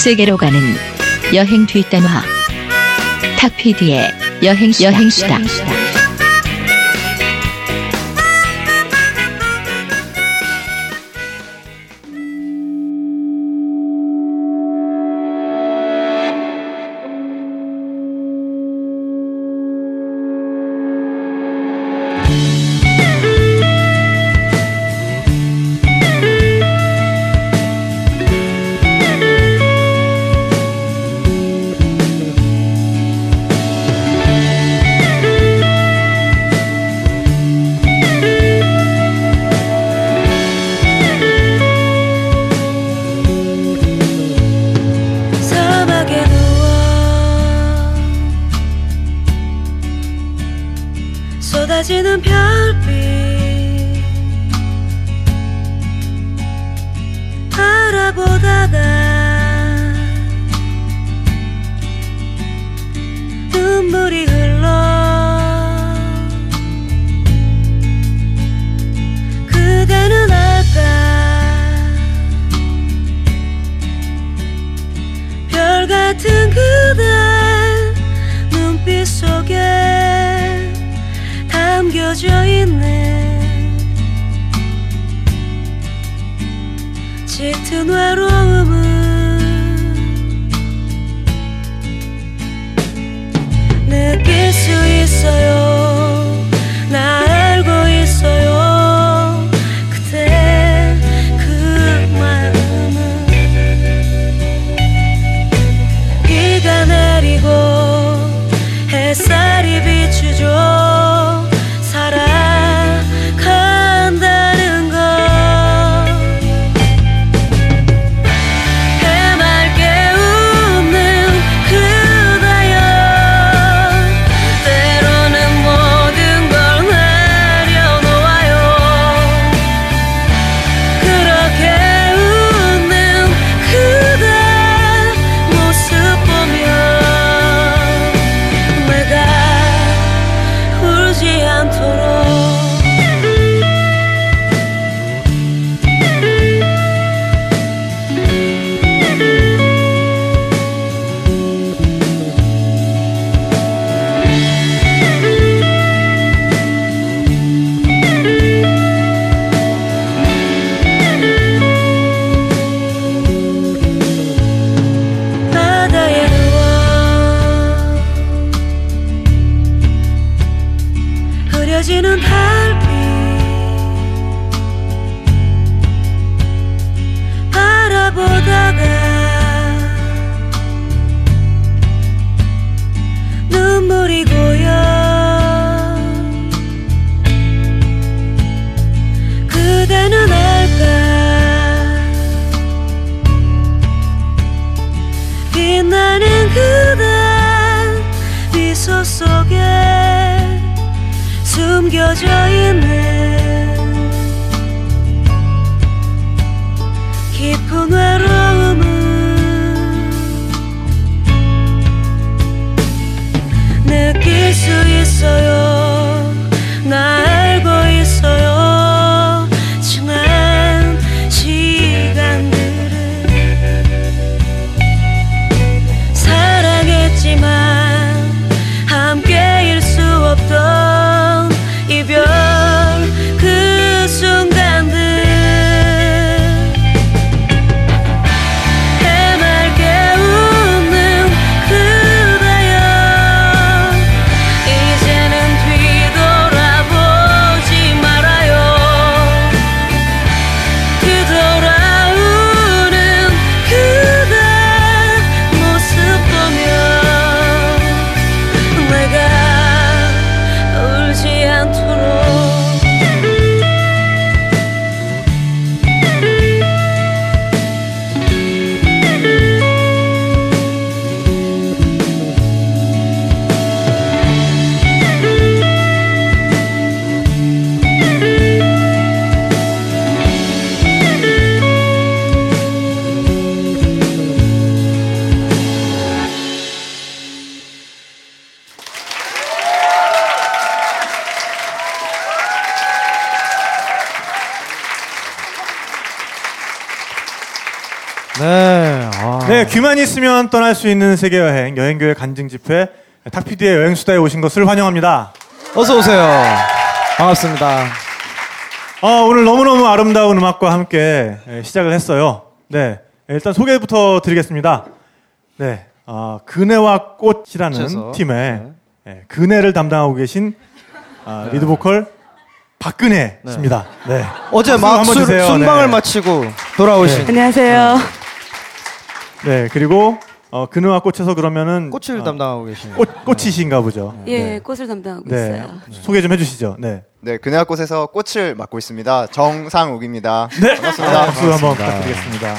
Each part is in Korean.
세계로 가는 여행 뒷담화 탁피디의 여행 여행수다. 여행수다. 네. 아. 네, 있으면 떠날 수 있는 세계 여행 여행교회 간증 집회 탁피디의 여행 수다에 오신 것을 환영합니다. 어서 오세요. 반갑습니다. 어, 오늘 너무너무 아름다운 음악과 함께 예, 시작을 했어요. 네, 일단 소개부터 드리겠습니다. 네, 아, 그네와 꽃이라는 꽃에서. 팀의 예, 그네를 담당하고 계신 아, 리드 보컬 박근혜 씨입니다. 네. 어제 막 술. 순방을 네. 마치고 돌아오신 안녕하세요. 네, 그리고 어, 그네와 꽃에서 그러면은 꽃을 어, 담당하고 계신 꽃 꽃이신가 보죠. 예, 꽃을 담당하고 네, 있어요. 소개 좀 해주시죠. 네. 네, 그네와 꽃에서 꽃을 맡고 있습니다. 정상욱입니다. 네. 반갑습니다. 박수 한번 부탁드리겠습니다.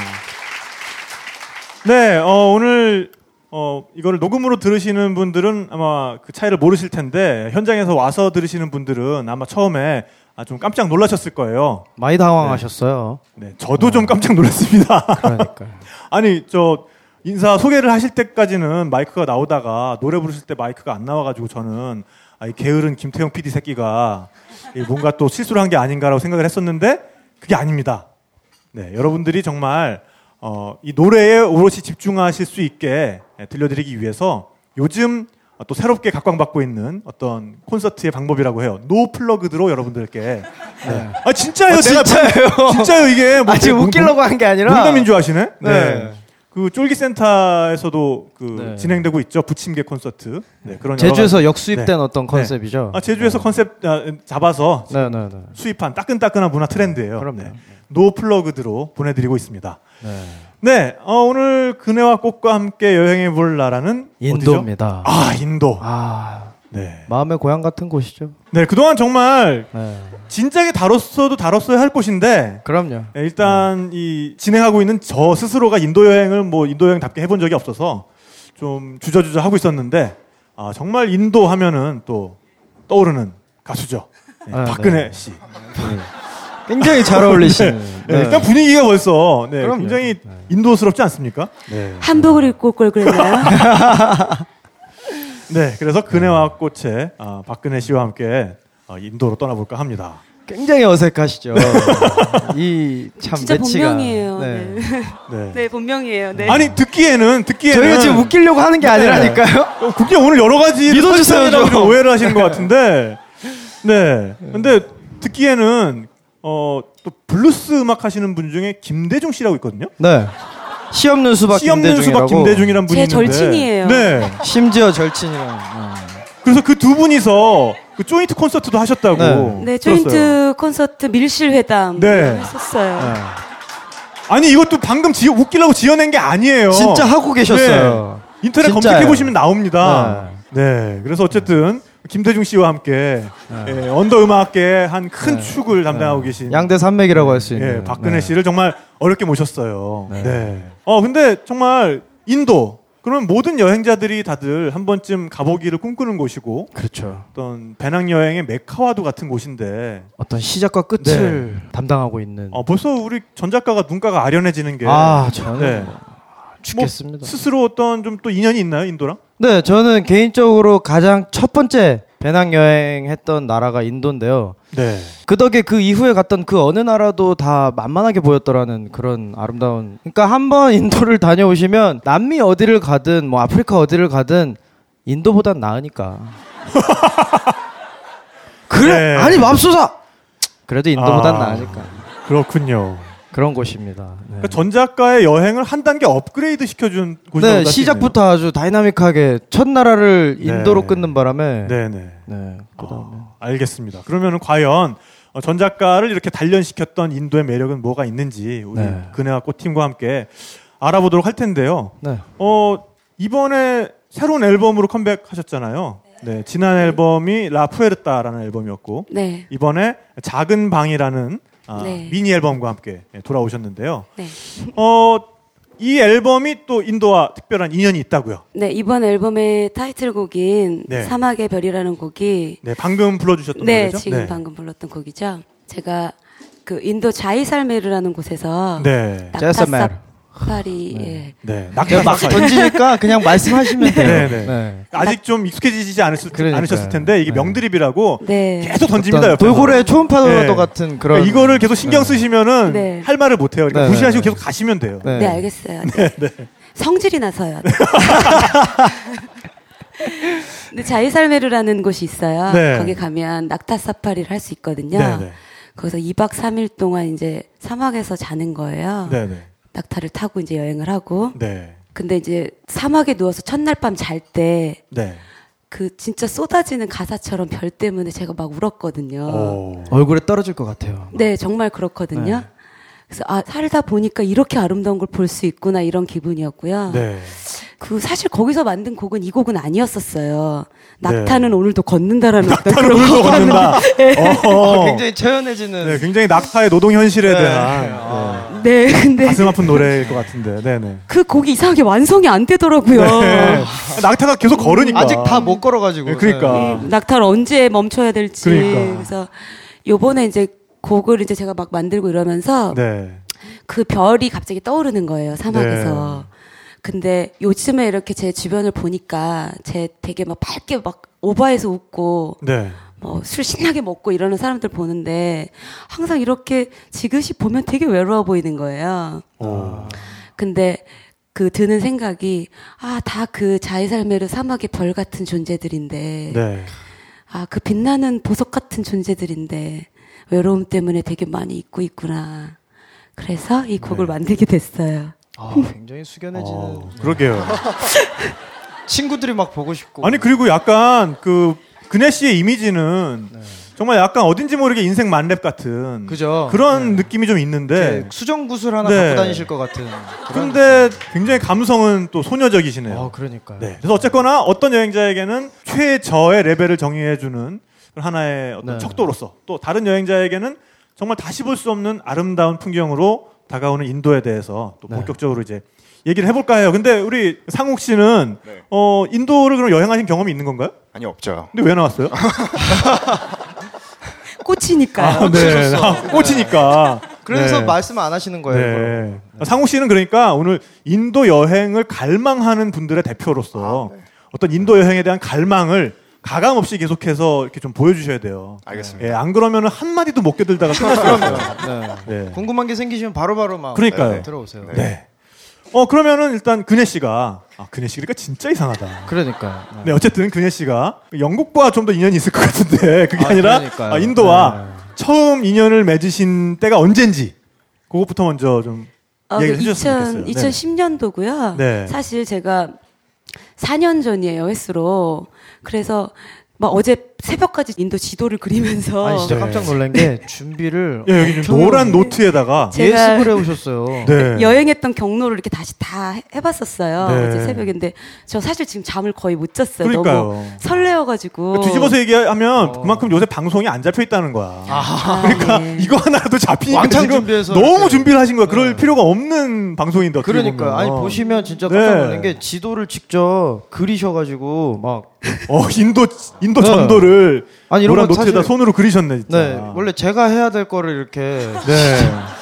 네, 어, 오늘 어, 이거를 녹음으로 들으시는 분들은 아마 그 차이를 모르실 텐데 현장에서 와서 들으시는 분들은 아마 처음에 아, 좀 깜짝 놀라셨을 거예요. 많이 당황하셨어요. 네, 저도 좀 깜짝 놀랐습니다. 그러니까요. 아니, 저 인사 소개를 하실 때까지는 마이크가 나오다가 노래 부르실 때 마이크가 안 나와가지고 저는 아, 이 게으른 김태형 PD 새끼가 이 뭔가 또 실수를 한 게 아닌가라고 생각을 했었는데 그게 아닙니다. 네, 여러분들이 정말 어, 이 노래에 오롯이 집중하실 수 있게 예, 들려드리기 위해서 요즘 어, 또 새롭게 각광받고 있는 어떤 콘서트의 방법이라고 해요. no plugged로 여러분들께. 네. 아 진짜요? 아, 제가 진짜예요? 진짜요 이게 뭐 아, 지금 뭐- 웃기려고 한 게 아니라. 농담인 줄 아시네? 네. 그 쫄기 센터에서도 그 네. 진행되고 있죠. 부침개 콘서트. 네, 그런 제주에서 역수입된 네. 어떤 컨셉이죠. 아, 제주에서 컨셉 아, 잡아서 네, 네, 네. 수입한 따끈따끈한 문화 트렌드예요. 그럼요. 네. no plugged로 보내드리고 있습니다. 네. 네, 어, 오늘 그네와 꽃과 함께 여행해 볼 나라는 인도입니다. 어디죠? 아, 인도. 아, 네. 마음의 고향 같은 곳이죠. 네, 그동안 정말 네. 진작에 다뤘어도 다뤘어야 할 곳인데 그럼요. 네, 일단 이 진행하고 있는 저 스스로가 인도 여행을 뭐 인도 여행답게 해본 적이 없어서 좀 주저주저 하고 있었는데 아, 정말 인도 하면은 또 떠오르는 가수죠. 네, 아, 박근혜 네. 씨. 굉장히 잘 어울리시는. 네, 일단 분위기가 벌써 네, 그럼요. 굉장히 인도스럽지 않습니까? 네. 한복을 입고 올 걸 그랬나요? 네, 그래서 그네와 꽃에 아, 박근혜 씨와 함께 아, 인도로 떠나볼까 합니다. 굉장히 어색하시죠. 이참 진짜 매치가. 본명이에요. 네. 네. 네. 네, 본명이에요. 네. 아니 듣기에는 듣기에는 저희가 지금 웃기려고 하는 게 아니라니까요. 어, 그게 오늘 여러 가지 믿어주세요, 오해를 하시는 것 같은데, 네. 근데 듣기에는 어, 또 블루스 음악 하시는 분 중에 김대중 씨라고 있거든요. 네. 시 없는 수박 씨 없는 수박 김대중이라고. 김대중이란 분이 제 있는데, 절친이에요. 네. 심지어 절친이랑. 어. 그래서 그 두 분이서 그 조인트 콘서트도 하셨다고. 네. 네, 들었어요. 조인트 콘서트 밀실 회담 네. 했었어요. 네. 아니 이것도 방금 지, 웃기려고 지어낸 게 아니에요. 진짜 하고 계셨어요. 네. 인터넷 진짜예요. 검색해 보시면 나옵니다. 네. 그래서 어쨌든 김대중 씨와 함께 예, 언더 음악계의 한큰 축을 담당하고 계신 네. 양대 산맥이라고 할 수 있는. 예, 박근혜 네. 씨를 정말 어렵게 모셨어요. 네. 네. 어, 근데 정말 인도. 그러면 모든 여행자들이 다들 한 번쯤 가보기를 꿈꾸는 곳이고 그렇죠. 어떤 배낭 여행의 메카와도 같은 곳인데 어떤 시작과 끝을 담당하고 있는. 어, 벌써 우리 전 작가가 눈가가 아련해지는 게 아, 저는 네. 뭐 죽겠습니다. 뭐 스스로 어떤 좀 또 인연이 있나요, 인도랑? 네, 저는 개인적으로 가장 첫 번째 배낭 여행 했던 나라가 인도인데요. 네. 그 덕에 그 이후에 갔던 그 어느 나라도 다 만만하게 보였더라는 그런 아름다운. 그러니까 한번 인도를 다녀오시면 남미 어디를 가든 뭐 아프리카 어디를 가든 인도보단 나으니까. 그래 네. 아니 맙소사. 그래도 인도보단 아. 나으니까 그렇군요. 그런 곳입니다. 네. 그러니까 전 작가의 여행을 한 단계 업그레이드 시켜준 곳이라고 네, 시작부터 아주 다이나믹하게 첫 나라를 네. 인도로 끊는 바람에 네네. 네, 그다음에 어, 알겠습니다. 그러면은 과연 어, 전 작가를 이렇게 단련시켰던 인도의 매력은 뭐가 있는지 우리 네. 그네와 꽃팀과 함께 알아보도록 할 텐데요. 네. 어, 이번에 새로운 앨범으로 컴백하셨잖아요. 네, 지난 앨범이 라 푸에르타라는 앨범이었고 네. 이번에 작은 방이라는 아, 네. 미니 앨범과 함께 예, 돌아오셨는데요. 네. 어, 이 앨범이 또 인도와 특별한 인연이 있다고요. 네, 이번 앨범의 타이틀곡인 네. 사막의 별이라는 곡이 네, 방금 불러주셨던 네, 노래죠. 지금 네. 방금 불렀던 곡이죠. 제가 그 인도 자이살메르라는 곳에서 네. 낙타삽 파리. 예. 네. 제가 낙타 막 사파리. 던지니까 그냥 말씀하시면 돼요. 네, 네. 네. 아직 좀 익숙해지지 않으셨, 그러니까요. 않으셨을 텐데 이게 네. 명드립이라고 네. 계속 던집니다. 돌고래 초음파도 네. 같은 그런 그러니까 이거를 계속 신경 쓰시면은 네. 할 말을 못 해요. 그러니까 네, 무시하시고 네, 계속 가시면 돼요. 네. 네, 알겠어요. 네. 성질이 나서요. 근데 자이살메르라는 곳이 있어요. 네. 거기 가면 낙타 사파리를 할 수 있거든요. 네, 네. 거기서 2박 3일 동안 이제 사막에서 자는 거예요. 네, 네. 낙타를 타고 이제 여행을 하고. 네. 근데 이제 사막에 누워서 첫날 밤 잘때그 네. 진짜 쏟아지는 가사처럼 별 때문에 제가 막 울었거든요. 오. 얼굴에 떨어질 것 같아요. 네, 정말 그렇거든요. 네. 그래서 아 살다 보니까 이렇게 아름다운 걸 볼 수 있구나 이런 기분이었고요. 네. 그 사실 거기서 만든 곡은 이 곡은 아니었었어요. 네. 낙타는 오늘도 걷는다라는 낙타는 오늘도 걷는다. 어. 굉장히 체연해지는 네, 굉장히 낙타의 노동 현실에 네. 대한 아. 네, 네. 근데 가슴 아픈 노래일 것 같은데. 네, 네. 그 곡이 이상하게 완성이 안 되더라고요. 네. 낙타가 계속 걸으니까. 아직 다 못 걸어가지고. 네, 그러니까. 음, 낙타를 언제 멈춰야 될지. 그러니까. 그래서 요번에 이제 곡을 이제 제가 막 만들고 이러면서 네. 그 별이 갑자기 떠오르는 거예요 사막에서. 근데 요즘에 이렇게 제 주변을 보니까 제 되게 막 밝게 막 오버해서 웃고 네. 뭐술 신나게 먹고 이러는 사람들 보는데 항상 이렇게 지그시 보면 되게 외로워 보이는 거예요. 오. 근데 그 드는 생각이 아 다 그 자이살메르 사막의 별 같은 존재들인데 네. 아그 빛나는 보석 같은 존재들인데 외로움 때문에 되게 많이 잊고 있구나. 그래서 이 곡을 네. 만들게 됐어요. 아, 굉장히 숙연해지는 어, 그러게요. 친구들이 막 보고 싶고. 아니 그리고 약간 그 근혜 씨의 이미지는 정말 약간 어딘지 모르게 인생 만렙 같은 그죠. 그런 네. 느낌이 좀 있는데 이렇게 수정 구슬 하나 네. 갖고 다니실 것 같은. 그런 근데 굉장히 감성은 또 소녀적이시네요. 어, 그러니까요. 네. 그래서 어쨌거나 어떤 여행자에게는 최저의 레벨을 정의해주는 하나의 어떤 네. 척도로서 또 다른 여행자에게는 정말 다시 볼 수 없는 아름다운 풍경으로 다가오는 인도에 대해서 또 네. 본격적으로 이제 얘기를 해볼까 해요. 근데 우리 상욱 씨는 네. 어 인도를 그럼 여행하신 경험이 있는 건가요? 아니 없죠. 근데 왜 나왔어요? 꽂히니까요. 아, 네. 아, 꽂히니까. 그래서 네. 말씀 안 하시는 거예요. 네. 상욱 씨는 그러니까 오늘 인도 여행을 갈망하는 분들의 대표로서 아, 네. 어떤 인도 여행에 대한 갈망을 가감 없이 계속해서 이렇게 좀 보여주셔야 돼요. 알겠습니다. 예, 안 그러면 한 마디도 못 깨들다가 있어요. 네. 네. 궁금한 게 생기시면 바로바로 막 그러니까요. 네, 들어오세요. 네. 어 그러면은 일단 근혜 씨가 아 근혜 씨 그러니까 진짜 이상하다. 그러니까. 네. 네 어쨌든 근혜 씨가 영국과 좀 더 인연이 있을 것 같은데 그게 아, 아, 니라 그러니까요. 아, 인도와 네. 처음 인연을 맺으신 때가 언젠지 그것부터 먼저 좀 어, 얘기를 그 해주셨으면 2000, 좋겠어요. 네. 2010년도고요. 네. 사실 제가 4년 전이에요, 횟수로. 그래서 막 어제 새벽까지 인도 지도를 그리면서 아니 진짜 네. 깜짝 놀란 게 준비를 예, 여기 좀 노란 노트에다가 제가 예습을 해오셨어요. 네. 여행했던 경로를 이렇게 다시 다 해- 해봤었어요. 네. 어제 새벽인데 저 사실 지금 잠을 거의 못 잤어요. 그러니까요. 너무 설레어가지고. 뒤집어서 얘기하면 어. 그만큼 요새 방송이 안 잡혀 있다는 거야. 아, 그러니까 네. 이거 하나라도 잡히니까 왕창 지금 준비해서 너무 이렇게. 준비를 하신 거야. 그럴 네. 필요가 없는 방송인데 그러니까. 아니 보시면 진짜 깜짝 네. 놀란 게 지도를 직접 그리셔가지고 막 어 인도 인도 네. 전도를 아니 이런 노란 거 노트에다 사실 손으로 그리셨네 진짜. 네 원래 제가 해야 될 거를 이렇게 네.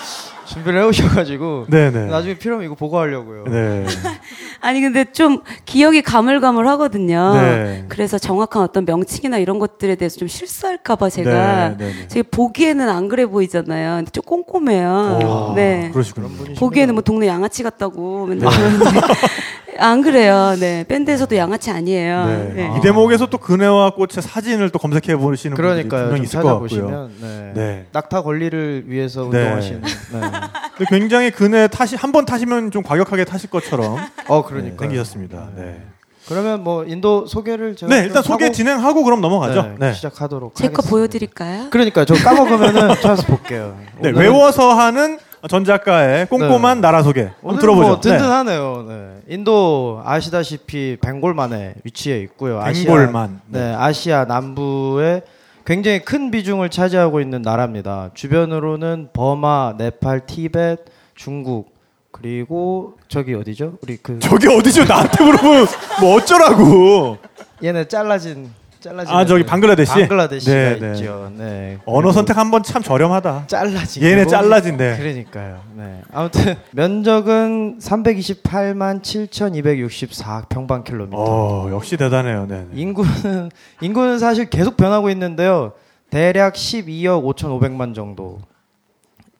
준비를 해오셔가지고 네, 네. 나중에 필요하면 이거 보고하려고요. 네. 아니 근데 좀 기억이 가물가물하거든요. 네. 그래서 정확한 어떤 명칭이나 이런 것들에 대해서 좀 실수할까봐 제가 네, 네, 네. 제가 보기에는 안 그래 보이잖아요. 근데 좀 꼼꼼해요. 오, 네. 그러시군요. 보기에는 뭐 동네 양아치 같다고 맨날 그러는데 안 그래요. 네. 밴드에서도 양아치 아니에요. 네. 네. 이 대목에서 또 그네와 꽃의 사진을 또 검색해 보시는 분들이 그러니까요. 분명히 좀 있을 것 같고요. 찾아보시면 네. 네. 낙타 권리를 위해서 네. 운동하시는. 네. 근데 굉장히 그네 타시 한 번 타시면 좀 과격하게 타실 것처럼 어 네, 그러니까. 생기셨습니다. 네. 그러면 뭐 인도 소개를 제가 네, 좀 일단 소개 하고, 진행하고 그럼 넘어가죠. 네, 네. 시작하도록. 제 거. 보여드릴까요? 그러니까 저 까먹으면은 찾아서 볼게요. 네, 외워서 하는 전 작가의 꼼꼼한 나라 소개 들어보죠. 뭐 든든하네요. 네. 인도 아시다시피 벵골만에 위치해 있고요. 네. 아시아, 벵골만. 네, 아시아 남부에 굉장히 큰 비중을 차지하고 있는 나라입니다. 주변으로는 버마, 네팔, 티벳, 중국 그리고 저기 어디죠? 우리 그 저기 어디죠? 나한테 물어보면 뭐 어쩌라고? 얘네 잘라진 잘라지. 아, 저기 방글라데시? 방글라데시가 네, 네. 있죠. 네. 언어 선택 한번 참 저렴하다. 잘라지. 얘네 잘라진대. 그러니까요. 네. 아무튼 면적은 328만 7,264 평방 킬로미터. 어, 역시 대단해요. 네. 네. 인구는 인구는 사실 계속 변하고 있는데요. 대략 12억 5,500만 정도.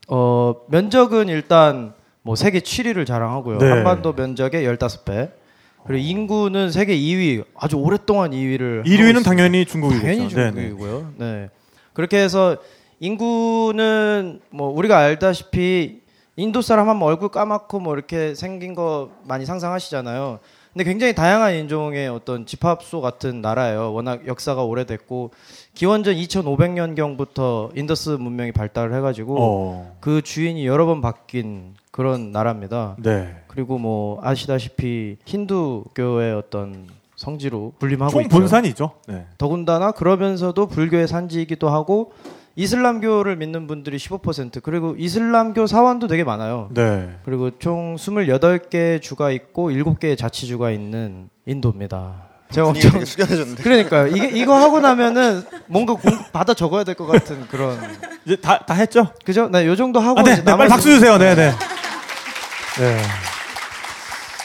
어, 면적은 일단 뭐 세계 7위를 자랑하고요. 네. 한반도 면적의 15배. 그리고 인구는 세계 2위, 아주 오랫동안 2위를 1위는 당연히 중국이겠죠. 당연히 네, 네. 중국이고요. 네. 그렇게 해서 인구는 뭐 우리가 알다시피 인도 사람 하면 얼굴 까맣고 뭐 이렇게 생긴 거 많이 상상하시잖아요. 근데 굉장히 다양한 인종의 어떤 집합소 같은 나라예요. 워낙 역사가 오래됐고 기원전 2,500년 경부터 인더스 문명이 발달을 해가지고 어. 그 주인이 여러 번 바뀐 그런 나라입니다. 네. 그리고 뭐 아시다시피 힌두교의 어떤 성지로 군림하고 총 있죠. 본산이죠. 네. 더군다나 그러면서도 불교의 산지이기도 하고 이슬람교를 믿는 분들이 15% 그리고 이슬람교 사원도 되게 많아요. 네. 그리고 총 28개 주가 있고 7개의 자치주가 있는 인도입니다. 제가 엄청 되게 숙연해졌는데. 그러니까요. 이게 이거 하고 나면은 뭔가 공, 받아 적어야 될 것 같은 그런 이제 다, 다 했죠? 그죠? 네, 요 정도 하고 아, 네. 이제 네, 빨리 박수 주세요. 네, 네. 네.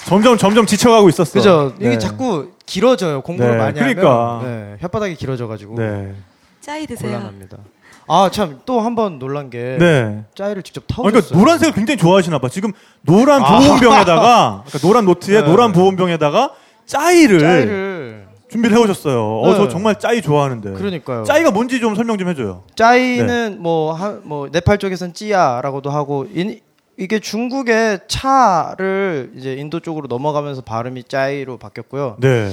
점점, 점점 지쳐가고 있었어. 그죠? 이게 네. 자꾸 길어져요. 공부를 네, 많이 그러니까. 하면 네, 혓바닥이 길어져가지고 네. 짜이 드세요. 곤란합니다. 아 참 또 한 번 놀란 게 네. 짜이를 직접 아, 타오셨어요. 그러니까 노란색을 굉장히 좋아하시나 봐. 지금 노란 아. 보온병에다가 그러니까 노란 노트에 네. 노란 보온병에다가 짜이를, 짜이를 준비를 해오셨어요. 어, 네. 저 정말 짜이 좋아하는데. 그러니까요. 짜이가 뭔지 좀 설명 좀 해줘요. 짜이는 뭐, 하, 뭐 네팔 쪽에선 찌야라고도 하고 인, 이게 중국의 차를 이제 인도 쪽으로 넘어가면서 발음이 짜이로 바뀌었고요. 네.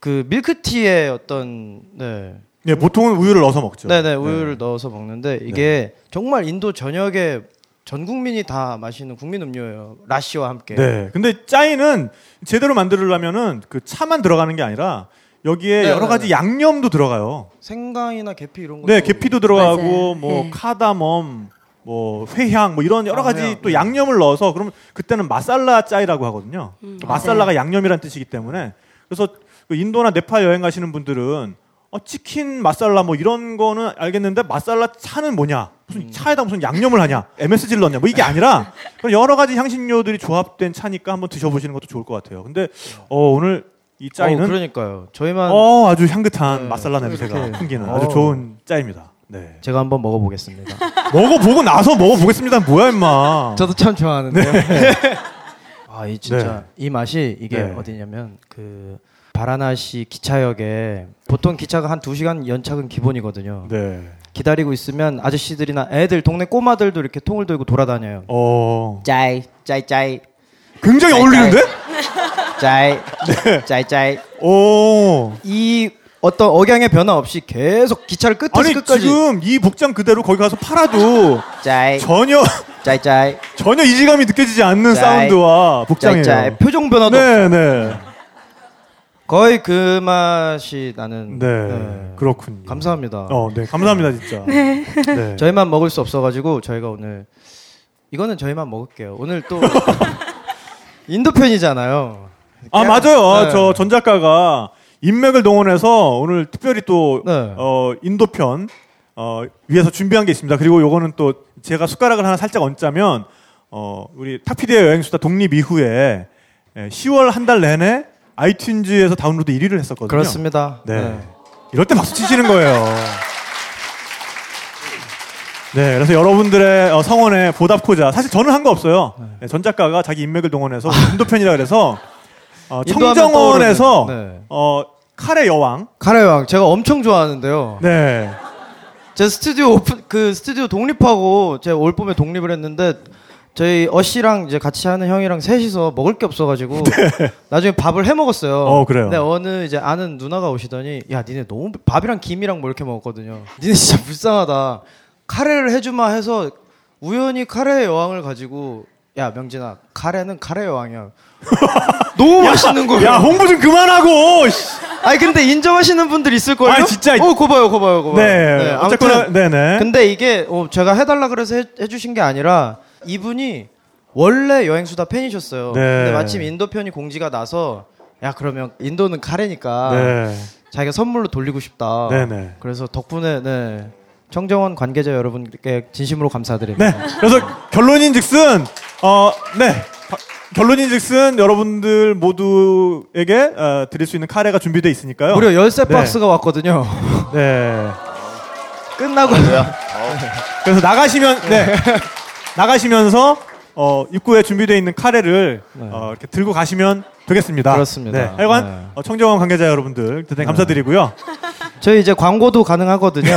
그 밀크티의 어떤 네. 네, 보통은 우유를 넣어서 먹죠. 네 네 우유를 넣어서 먹는데 이게 정말 인도 전역에 전 국민이 다 마시는 국민 음료예요. 라시와 함께. 네. 근데 짜이는 제대로 만들려면은 그 차만 들어가는 게 아니라 여기에 네, 여러 네, 가지 네. 양념도 들어가요. 생강이나 계피 이런 거. 네, 계피도 들어가고 맞아요. 뭐 네. 카다멈, 뭐 회향 뭐 이런 여러 아, 가지 회향. 또 양념을 넣어서 그러면 그때는 마살라 짜이라고 하거든요. 음, 마살라가 양념이란 뜻이기 때문에 그래서 그 인도나 네팔 여행 가시는 분들은 어, 치킨 마살라 뭐 이런 거는 알겠는데 마살라 차는 뭐냐? 무슨 음. 차에다 무슨 양념을 하냐? MSG를 넣냐? 뭐 이게 아니라 여러 가지 향신료들이 조합된 차니까 한번 드셔보시는 것도 좋을 것 같아요. 근데 어, 오늘 이 짜이는 어, 그러니까요. 저희만 어, 아주 향긋한 네, 마살라 냄새가. 풍기는 어. 아주 좋은 짜입니다. 네. 제가 한번 먹어보겠습니다. 먹어보고 나서 먹어보겠습니다. 뭐야, 임마. 저도 참 좋아하는데요. 아, 이 진짜 이 맛이 이게 네. 어디냐면 그 바라나시 기차역에 보통 기차가 한 2시간 연착은 기본이거든요. 네. 기다리고 있으면 아저씨들이나 애들 동네 꼬마들도 이렇게 통을 들고 돌아다녀요. 어. 짜이 짜이 짜이 굉장히 짜이, 어울리는데? 짜이 짜이 짜이 오. 이 어떤 억양의 변화 없이 계속 기차를 끝에서 아니, 끝까지 지금 이 복장 그대로 거기 가서 팔아도 짜이 전혀, 짜이 짜이 전혀 이질감이 느껴지지 않는 짜이. 사운드와 복장이에요. 짜이 표정 변화도 네, 네. 거의 그 맛이 나는 네. 그렇군요. 감사합니다. 어, 네. 감사합니다, 진짜. 네. 네. 저희만 먹을 수 없어 가지고 저희가 오늘 이거는 저희만 먹을게요. 오늘 또 인도 편이잖아요. 아, 맞아요. 네. 저전 작가가 인맥을 동원해서 오늘 특별히 또, 네. 어, 인도편, 어, 위해서 준비한 게 있습니다. 그리고 요거는 또 제가 숟가락을 하나 살짝 얹자면, 어, 우리 탁피디의 여행수다 독립 이후에 예, 10월 한 달 내내 iTunes에서 다운로드 1위를 했었거든요. 그렇습니다. 네. 이럴 때 박수 치시는 거예요. 네, 그래서 여러분들의 어, 성원에 보답코자 사실 저는 한 거 없어요. 네, 전 작가가 자기 인맥을 동원해서 인도편이라 그래서 어, 청정원에서 네. 어, 칼의 여왕. 카레왕 제가 엄청 좋아하는데요. 네, 제 스튜디오 오픈 그 스튜디오 독립하고 제가 올 봄에 독립을 했는데 저희 어씨랑 이제 같이 하는 형이랑 셋이서 먹을 게 없어가지고 나중에 밥을 해 먹었어요. 네. 어, 그래요? 근데 어느 이제 아는 누나가 오시더니 야 니네 너무 밥이랑 김이랑 뭐 이렇게 먹었거든요. 니네 진짜 불쌍하다. 카레를 해주마 해서 우연히 카레의 여왕을 가지고 야 명진아 카레는 카레 여왕이야. 너무 맛있는 거예요. 야 홍보 좀 그만하고. 씨. 아니 근데 인정하시는 분들 있을 거예요. 아니, 진짜. 어, 거 봐요, 거 봐요, 거 봐요. 네, 아무튼 어쨌거나 네네. 근데 이게 어, 제가 해달라 그래서 해, 해주신 게 아니라 이분이 원래 여행수다 팬이셨어요. 네. 근데 마침 인도 편이 공지가 나서 야 그러면 인도는 카레니까 네. 자기가 선물로 돌리고 싶다. 네네. 그래서 덕분에 네. 청정원 관계자 여러분께 진심으로 감사드립니다. 네. 그래서 결론인즉슨 어, 네. 바- 결론인즉슨 여러분들 모두에게 어, 드릴 수 있는 카레가 준비되어 있으니까요. 무려 열쇠 네. 박스가 왔거든요. 네. 끝나고 그래서 나가시면 네. 나가시면서 어, 입구에 준비되어 있는 카레를 어, 이렇게 들고 가시면 되겠습니다. 그렇습니다. 네. 하여간 네. 어, 청정원 관계자 여러분들 대단히 감사드리고요. 저희 이제 광고도 가능하거든요.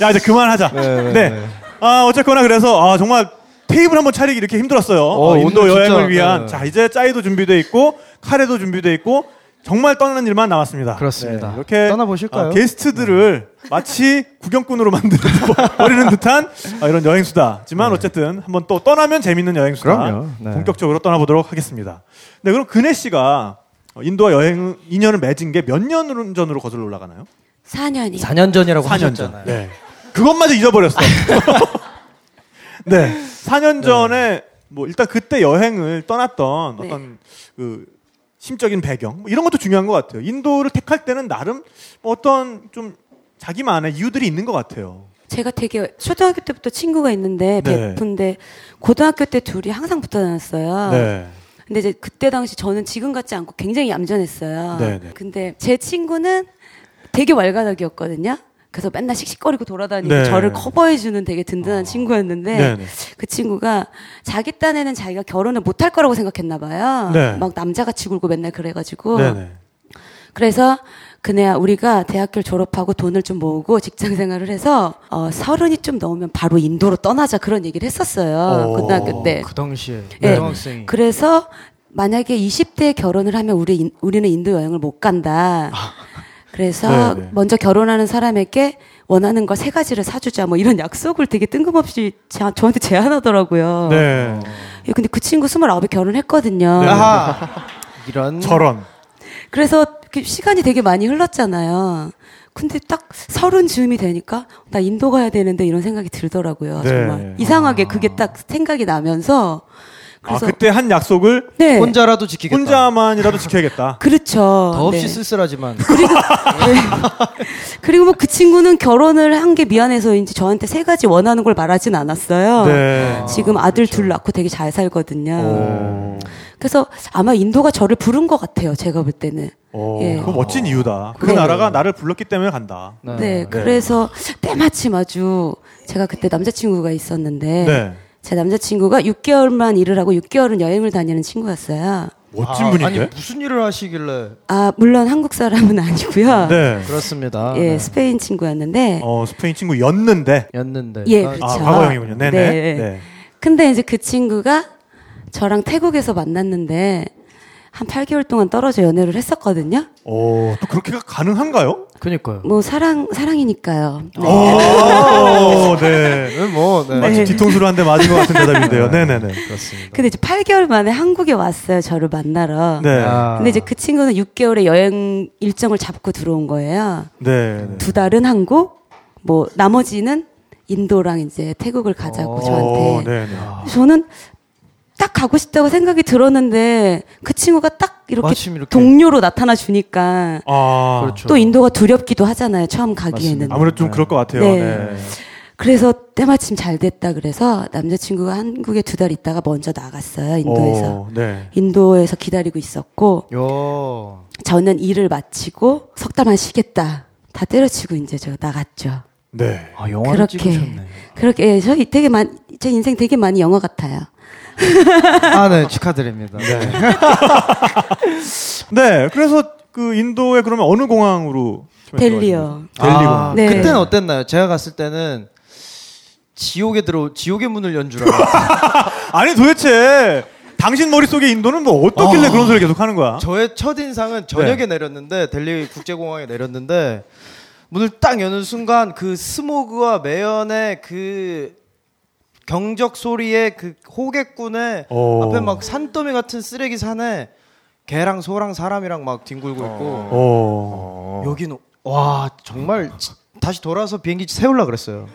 야 이제 그만하자. 네, 네. 네, 네. 아 어쨌거나 그래서 아 정말 테이블 한번 차리기 이렇게 힘들었어요. 어, 인도 오늘 여행을 진짜, 위한 네. 자 이제 짜이도 준비돼 있고 카레도 준비돼 있고 정말 떠나는 일만 남았습니다. 그렇습니다. 네, 이렇게 떠나보실까요? 아, 게스트들을 마치 구경꾼으로 만들어 버리는 듯한 아, 이런 여행 수다지만 어쨌든 한번 또 떠나면 재밌는 여행 수다 그럼요. 네. 본격적으로 떠나보도록 하겠습니다. 네 그럼 근혜 씨가 인도와 여행 인연을 맺은 게 몇 년 전으로 거슬러 올라가나요? 4년이요. 4년 전이라고 4년 전. 하셨잖아요. 네. 그것마저 잊어버렸어. 네. 4년 전에 뭐 일단 그때 여행을 떠났던 네. 어떤 그 심적인 배경 뭐 이런 것도 중요한 것 같아요. 인도를 택할 때는 나름 뭐 어떤 좀 자기만의 이유들이 있는 것 같아요. 제가 되게 초등학교 때부터 친구가 있는데 네. 베프인데 고등학교 때 둘이 항상 붙어 다녔어요. 네. 근데 이제 그때 당시 저는 지금 같지 않고 굉장히 얌전했어요. 네, 네. 근데 제 친구는 되게 왈가닥이었거든요. 그래서 맨날 씩씩거리고 돌아다니고 네. 저를 커버해주는 되게 든든한 친구였는데 네, 네. 그 친구가 자기 딴에는 자기가 결혼을 못할 거라고 생각했나 봐요. 네. 막 남자같이 굴고 맨날 그래가지고 네, 네. 그래서 그네야 우리가 대학교를 졸업하고 돈을 좀 모으고 직장 생활을 해서 어 서른이 좀 넘으면 바로 인도로 떠나자 그런 얘기를 했었어요 오. 고등학교 때. 그 당시에 네. 고등학생이 그래서 만약에 20대에 결혼을 하면 우리 인- 우리는 인도 여행을 못 간다. 그래서 네, 네. 먼저 결혼하는 사람에게 원하는 거세 가지를 사주자 뭐 이런 약속을 되게 뜬금없이 자- 저한테 제안하더라고요. 네. 예, 근데 그 친구 29에 결혼했거든요. 네. 아하 이런 저런. 그래서 이렇게 시간이 되게 많이 흘렀잖아요. 근데 딱 서른 즈음이 되니까 나 인도 가야 되는데 이런 생각이 들더라고요. 네. 정말 이상하게 그게 딱 생각이 나면서 아 그래서 그때 한 약속을 네 혼자라도 지키겠다. 혼자만이라도 지켜야겠다. 그렇죠. 더없이 네. 쓸쓸하지만 그리고 뭐그 친구는 결혼을 한 게 미안해서인지 저한테 세 가지 원하는 걸 말하진 않았어요. 네. 지금 아들 둘 낳고 되게 잘 살거든요. 오. 그래서 아마 인도가 저를 부른 것 같아요. 제가 볼 때는. 오, 예. 그거 멋진 이유다. 그 네. 나라가 나를 불렀기 때문에 간다. 네, 그래서 때마침 아주 제가 그때 남자친구가 있었는데 네. 제 남자친구가 6개월만 일을 하고 6개월은 여행을 다니는 친구였어요. 멋진 아, 분인데. 아니 무슨 일을 하시길래 아 물론 한국 사람은 아니고요. 네. 그렇습니다. 예, 네. 스페인 친구였는데 어, 스페인 친구였는데. 였는데 예, 아, 그렇죠. 아, 과거형이군요. 네네. 네. 네. 근데 이제 그 친구가 저랑 태국에서 만났는데 한 8개월 동안 떨어져 연애를 했었거든요. 오, 또 그렇게가 가능한가요? 그니까요. 뭐 사랑 사랑이니까요. 네. 오, 네. 네, 뭐 네. 마치 뒤통수로 한 대 맞은 것 같은 대답인데요. 네 네 네. 그렇습니다. 근데 이제 8개월 만에 한국에 왔어요. 저를 만나러. 네. 아. 근데 이제 그 친구는 6개월의 여행 일정을 잡고 들어온 거예요. 네. 네. 두 달은 한국, 뭐 나머지는 인도랑 이제 태국을 가자고 어, 저한테. 네네. 저는 딱 가고 싶다고 생각이 들었는데 그 친구가 딱 이렇게, 이렇게. 동료로 나타나 주니까 아, 그렇죠. 또 인도가 두렵기도 하잖아요. 처음 가기에는. 맞습니다. 아무래도 좀 그럴 것 같아요. 네. 네. 그래서 때마침 잘 됐다 그래서 남자친구가 한국에 두 달 있다가 먼저 나갔어요. 인도에서. 오, 네. 인도에서 기다리고 있었고 요. 저는 일을 마치고 석 달만 쉬겠다. 다 때려치고 이제 저 나갔죠. 네. 아 영화를 그렇게 찍으셨네. 그렇게 예, 저희 되게 많이 제 인생 되게 많이 영화 같아요. 아, 네 축하드립니다. 네. 네. 그래서 그 인도에 그러면 어느 공항으로 델리요. 델리 공항. 아, 네. 그때는 어땠나요? 제가 갔을 때는 지옥에 들어 지옥의 문을 연 줄 알았어요. 아니 도대체 당신 머릿속에 인도는 뭐 어떻길래 그런 소리를 계속 하는 거야? 저의 첫 인상은 저녁에 내렸는데 델리 국제공항에 내렸는데 문을 딱 여는 순간 그 스모그와 매연의 그 경적 소리에 그 호객군의 오. 앞에 막 산더미 같은 쓰레기 산에 개랑 소랑 사람이랑 막 뒹굴고 있고 오. 여기는 와 정말 지- 다시 돌아서 비행기 세울라 그랬어요.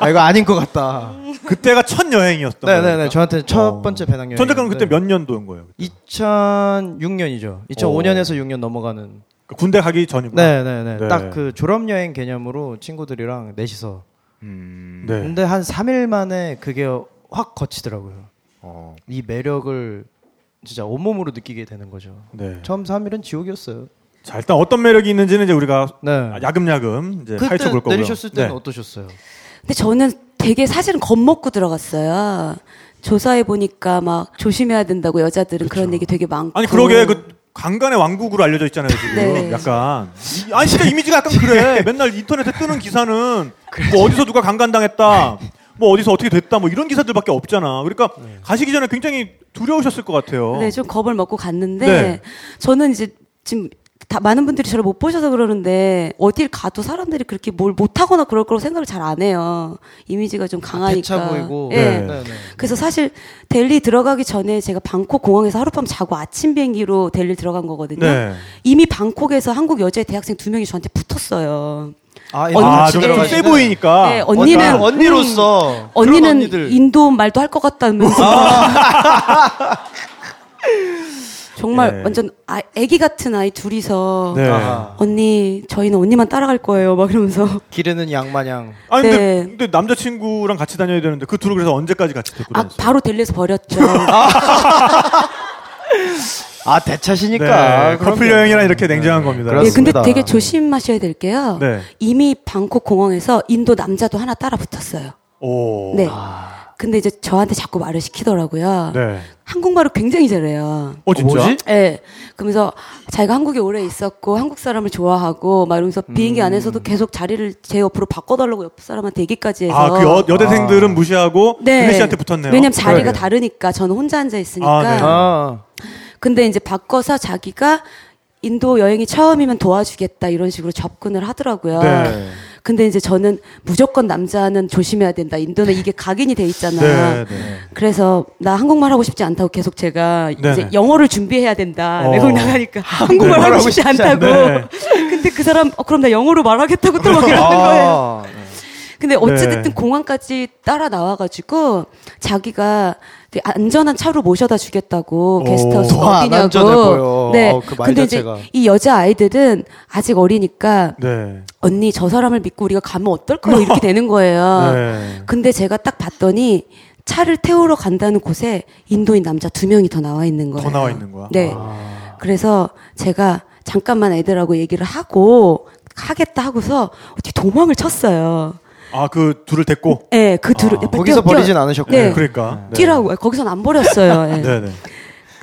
아 이거 아닌 것 같다. 그때가 첫 여행이었던 거예요. 네네네. 저한테 첫 어. 번째 배낭 여행. 전 작가는 그때 몇 년도인 거예요? 2006년이죠. 2005년에서 6년 넘어가는. 그 군대 가기 전이고. 네네네. 네. 딱그 졸업 여행 개념으로 친구들이랑 넷이서. 음. 네. 근데 한 3일 만에 그게 확 거치더라고요. 어. 이 매력을 진짜 온몸으로 느끼게 되는 거죠. 네. 처음 3일은 지옥이었어요. 자 일단 어떤 매력이 있는지는 이제 우리가 네. 야금야금 이제 파헤쳐 볼 거고요. 내리셨을 때는 네. 어떠셨어요? 근데 저는 되게 사실은 겁먹고 들어갔어요. 조사해 보니까 막 조심해야 된다고 여자들은 그런 얘기 되게 많고. 아니 그러게 그 강간의 왕국으로 알려져 있잖아요 지금 네. 약간 이- 아니 진짜 이미지가 약간 그래 맨날 인터넷에 뜨는 기사는 뭐 어디서 누가 강간당했다 뭐 어디서 어떻게 됐다 뭐 이런 기사들밖에 없잖아 그러니까 네. 가시기 전에 굉장히 두려우셨을 것 같아요 네, 좀 겁을 먹고 갔는데 네. 저는 이제 지금 다 많은 분들이 저를 못 보셔서 그러는데 어딜 가도 사람들이 그렇게 뭘 못하거나 그럴 거라고 생각을 잘 안 해요. 이미지가 좀 강하니까. 대차 보이고. 예. 네. 그래서 사실 델리 들어가기 전에 제가 방콕 공항에서 하룻밤 자고 아침 비행기로 델리 들어간 거거든요. 네. 이미 방콕에서 한국 여자 대학생 두 명이 저한테 붙었어요. 아, 언니 아, 집에 좀세 들어가시는- 보이니까 네, 언니는 어, 언니로서 언니는 언니들. 아. 인도 말도 할 것 같다면서 정말 네. 완전 아, 애기 같은 아이 둘이서 네. 언니 저희는 언니만 따라갈 거예요 막 이러면서 기르는 양마냥 아니 근데, 네. 근데 남자친구랑 같이 다녀야 되는데 그 둘은 그래서 언제까지 같이 데리고 아 다녔어요? 바로 델리에서 버렸죠 아 대차시니까 네. 커플 여행이라 이렇게 냉정한 겁니다 예, 그렇습니다. 근데 되게 조심하셔야 될 게요 네. 이미 방콕 공항에서 인도 남자도 하나 따라 붙었어요 오. 네 근데 이제 저한테 자꾸 말을 시키더라고요 네. 한국말을 굉장히 잘해요 어 진짜? 예. 그러면서 자기가 한국에 오래 있었고 한국 사람을 좋아하고 막 이러면서 비행기 음. 안에서도 계속 자리를 제 옆으로 바꿔달라고 옆 사람한테 얘기까지 해서. 아, 그 여, 여대생들은 무시하고 네. 유미 씨한테 붙었네요. 왜냐면 자리가 그러게요. 다르니까 저는 혼자 앉아 있으니까. 아, 네. 아 근데 이제 바꿔서 자기가 인도 여행이 처음이면 도와주겠다 이런 식으로 접근을 하더라고요. 네. 근데 이제 저는 무조건 남자는 조심해야 된다. 인도는 이게 각인이 돼 있잖아. 네, 네. 그래서 나 한국말 하고 싶지 않다고 계속 제가 네네. 이제 영어를 준비해야 된다. 어. 외국 나가니까 한국말 하고 싶지 않다고. 네. 근데 그 사람 어, 그럼 나 영어로 말하겠다고 또 막 이러는 거예요. 아, 근데 어찌됐든 네. 공항까지 따라 나와가지고 자기가 안전한 차로 모셔다 주겠다고 오. 게스트하우스 어디냐고. 네. 어, 그말 근데 이제 자체가. 이 여자 아이들은 아직 어리니까 네. 언니 저 사람을 믿고 우리가 가면 어떨까 이렇게 되는 거예요. 네. 근데 제가 딱 봤더니 차를 태우러 간다는 곳에 인도인 남자 두 명이 더 나와 있는 거예요. 더 나와 있는 거야? 네. 아. 그래서 제가 잠깐만 애들하고 얘기를 하고 하겠다 하고서 어떻게 도망을 쳤어요. 아, 그 둘을 데리고? 네, 그 둘을 아, 거기서 버리진 않으셨고요. 네. 그러니까. 네. 뛰라고 거기선 안 버렸어요. 예. 네, 네.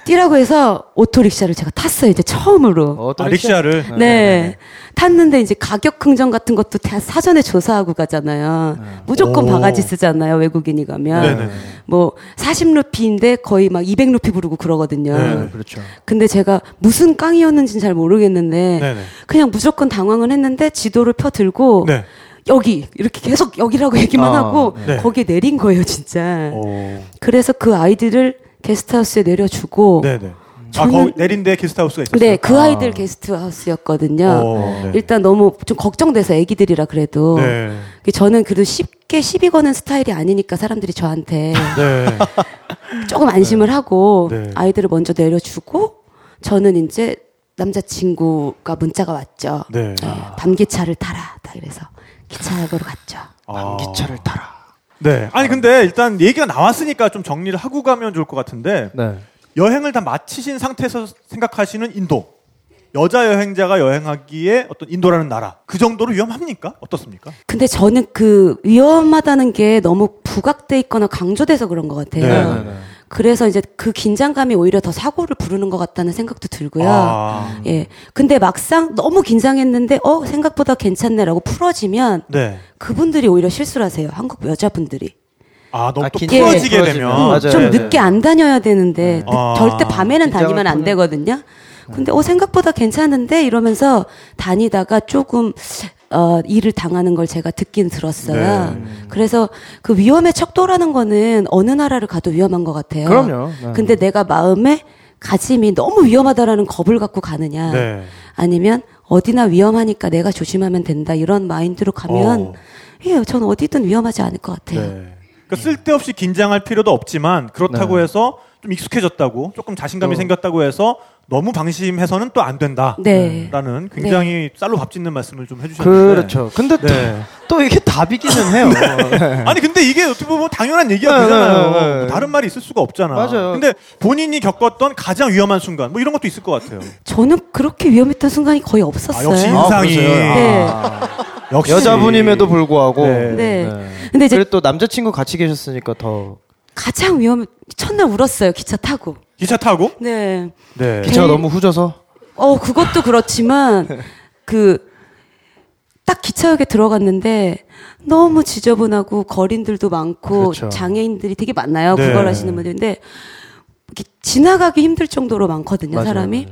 뛰라고 해서 오토릭샤를 제가 탔어요. 이제 처음으로. 어떤 아, 릭샤를? 네. 탔는데 이제 가격 흥정 같은 것도 다 사전에 조사하고 가잖아요. 무조건 오. 바가지 쓰잖아요. 외국인이 가면. 네네. 뭐 40루피인데 거의 막 200루피 부르고 그러거든요. 네. 그렇죠. 근데 제가 무슨 깡이었는지는 잘 모르겠는데 네네. 그냥 무조건 당황은 했는데 지도를 펴 들고 네. 여기 이렇게 계속 여기라고 얘기만 아, 하고 네. 거기에 내린 거예요, 진짜. 오. 그래서 그 아이들을 게스트하우스에 내려주고 네네. 아, 저는- 거기 내린 데 게스트하우스가 있었어요? 네, 그 아. 아이들 게스트하우스였거든요. 오, 네. 일단 너무 좀 걱정돼서 애기들이라 그래도 네. 저는 그래도 쉽게 시비 거는 스타일이 아니니까 사람들이 저한테 네. 조금 안심을 하고 네. 아이들을 먼저 내려주고 저는 이제 남자친구가 문자가 왔죠. 네. 네, 밤기차를 타라. 딱 이래서 기차역으로 갔죠. 아. 기차를 타라. 네. 아니, 근데 일단 얘기가 나왔으니까 좀 정리를 하고 가면 좋을 것 같은데, 네. 여행을 다 마치신 상태에서 생각하시는 인도. 여자 여행자가 여행하기에 어떤 인도라는 나라. 그 정도로 위험합니까? 어떻습니까? 근데 저는 그 위험하다는 게 너무 부각돼 있거나 강조돼서 그런 것 같아요. 네, 네, 그래서 이제 그 긴장감이 오히려 더 사고를 부르는 것 같다는 생각도 들고요. 아. 예. 근데 막상 너무 긴장했는데, 어, 생각보다 괜찮네라고 풀어지면 네. 그분들이 오히려 실수를 하세요. 한국 여자분들이. 아, 너무 아, 또 풀어지게 풀어지면. 되면. 맞아요. 좀 네, 늦게 안 다녀야 되는데, 늦- 아. 절대 밤에는 다니면 안. 되거든요. 근데, 어, 생각보다 괜찮은데? 이러면서 다니다가 조금, 어, 일을 당하는 걸 제가 듣긴 들었어요. 네. 그래서 그 위험의 척도라는 거는 어느 나라를 가도 위험한 것 같아요. 그럼요. 네. 근데 내가 마음에 가짐이 너무 위험하다라는 겁을 갖고 가느냐. 네. 아니면 어디나 위험하니까 내가 조심하면 된다. 이런 마인드로 가면, 어. 예, 전 어디든 위험하지 않을 것 같아요. 네. 그러니까 쓸데없이 긴장할 필요도 없지만 그렇다고 네. 해서 좀 익숙해졌다고 조금 자신감이 또- 생겼다고 해서 너무 방심해서는 또 안 된다. 네. 라는 굉장히 쌀로 밥 짓는 말씀을 좀 해주셨는데. 그렇죠. 근데 또, 네. 또 이게 답이기는 해요. 네. 아니 근데 이게 어떻게 보면 당연한 얘기가 네, 되잖아요. 네, 네, 네. 뭐 다른 말이 있을 수가 없잖아. 맞아요. 근데 본인이 겪었던 가장 위험한 순간 뭐 이런 것도 있을 것 같아요. 저는 그렇게 위험했던 순간이 거의 없었어요. 아, 역시 아, 인상이? 네. 아. 역시 여자분임에도 불구하고. 네. 네. 근데 이제 그리고 또 남자친구 같이 계셨으니까 더 가장 위험 첫날 울었어요. 기차 타고. 기차 타고 네. 네. 기차가 네. 너무 후져서. 어, 그것도 그렇지만, 그, 딱 기차역에 들어갔는데, 너무 지저분하고, 거린들도 많고, 그렇죠. 장애인들이 되게 많아요. 네. 그걸 하시는 분들인데, 지나가기 힘들 정도로 많거든요, 맞아요, 사람이.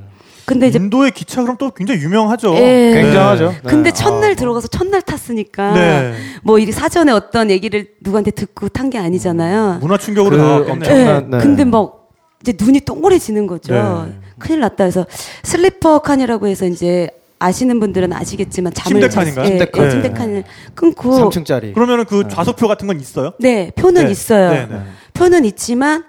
근데 이제, 인도의 기차 그럼 또 굉장히 유명하죠. 예. 굉장하죠. 네. 근데 첫날 아. 들어가서 첫날 탔으니까, 네. 뭐, 이 사전에 어떤 얘기를 누구한테 듣고 탄 게 아니잖아요. 문화 충격으로 그. 엄청난- 네. 네. 근데 막 이제 눈이 동그래지는 거죠. 네. 큰일 났다 해서 슬리퍼 칸이라고 해서 이제 아시는 분들은 아시겠지만 잠을 침대칸인가요? 잤- 예, 침대칸. 예, 침대칸을 끊고 3층짜리. 그러면은 그 좌석표 같은 건 있어요? 네 표는 네. 있어요. 네, 네. 표는 있지만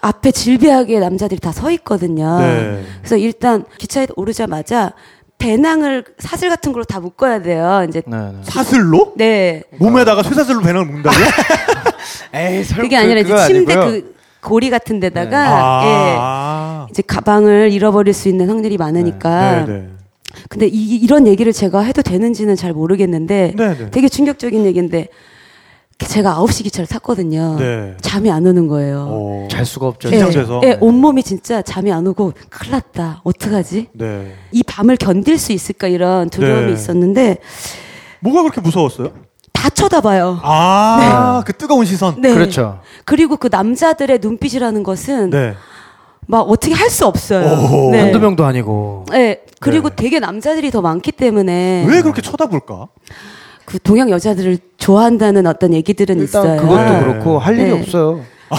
앞에 질비하게 남자들이 다 서 있거든요. 네. 그래서 일단 기차에 오르자마자 배낭을 사슬 같은 걸로 다 묶어야 돼요. 이제 네, 네. 사슬로? 네 몸에다가 쇠사슬로 배낭을 묶는다고요? 에이, 설마 그게 아니라 이제 침대 아니고요. 그 고리 같은 데다가 예. 아. 이제 가방을 잃어버릴 수 있는 확률이 많으니까. 네, 네. 근데 이, 이런 얘기를 제가 해도 되는지는 잘 모르겠는데 네, 네. 되게 충격적인 얘기인데 제가 9시 기차를 탔거든요. 네. 잠이 안 오는 거예요. 어. 잘 수가 없죠. 예, 긴장돼서. 예, 온몸이 진짜 잠이 안 오고 큰일 났다. 어떡하지? 네. 이 밤을 견딜 수 있을까 이런 두려움이 네. 있었는데 뭐가 그렇게 무서웠어요? 다 쳐다봐요. 아, 그 뜨거운 시선. 네. 그렇죠. 그리고 그 남자들의 눈빛이라는 것은 네. 막 어떻게 할 수 없어요. 네. 한두 명도 아니고. 네. 그리고 네. 되게 남자들이 더 많기 때문에 왜 그렇게 쳐다볼까? 그 동양 여자들을 좋아한다는 어떤 얘기들은 일단 있어요. 그것도 네. 그렇고 할 일이 네. 없어요.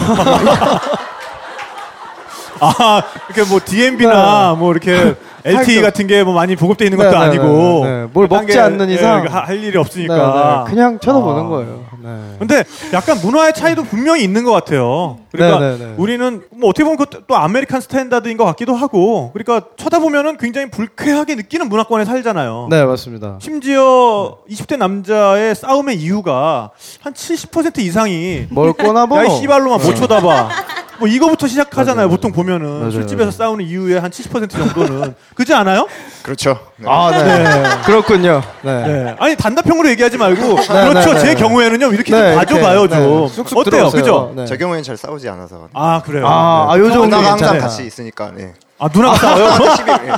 아, 이렇게 뭐 DMB나 뭐 이렇게 LTE 거- 같은 게 뭐 많이 보급돼 있는 것도 네, 네, 아니고 네, 네. 뭘딴 먹지 게, 않는 예, 이상. 하- 할 일이 네, 없으니까 네. 그냥 쳐다보는 아. 거예요. 네. 근데 약간 문화의 차이도 분명히 있는 것 같아요. 그러니까 네, 네, 네. 우리는 뭐 어떻게 보면 그것도 또 American standard인 것 같기도 하고, 그러니까 쳐다보면은 굉장히 불쾌하게 느끼는 문화권에 살잖아요. 네, 맞습니다. 심지어 20대 남자의 싸움의 이유가 한 70% 이상이 뭘 꼬나봐. 야이 씨발놈아 뭘 쳐다봐. 뭐 이거부터 시작하잖아요. 맞아요. 보통 보면은 맞아요. 술집에서 싸우는 이유의 한 70% 정도는 그렇지 않아요? 그렇죠. 네. 아, 네. 그렇군요. 네. 네. 아니 단답형으로 얘기하지 말고 네, 그렇죠. 네, 제 네. 경우에는 좀 이렇게 네, 좀 봐줘봐요 좀. 네. 쑥쑥 어때요? 들어오세요. 그죠? 네. 제 경우에는 잘 싸우지 않아서. 아 그래요. 아, 네. 아, 요 정도 누나가 항상. 같이 있으니까. 네. 아 누나가 싸워요? 시비, 예.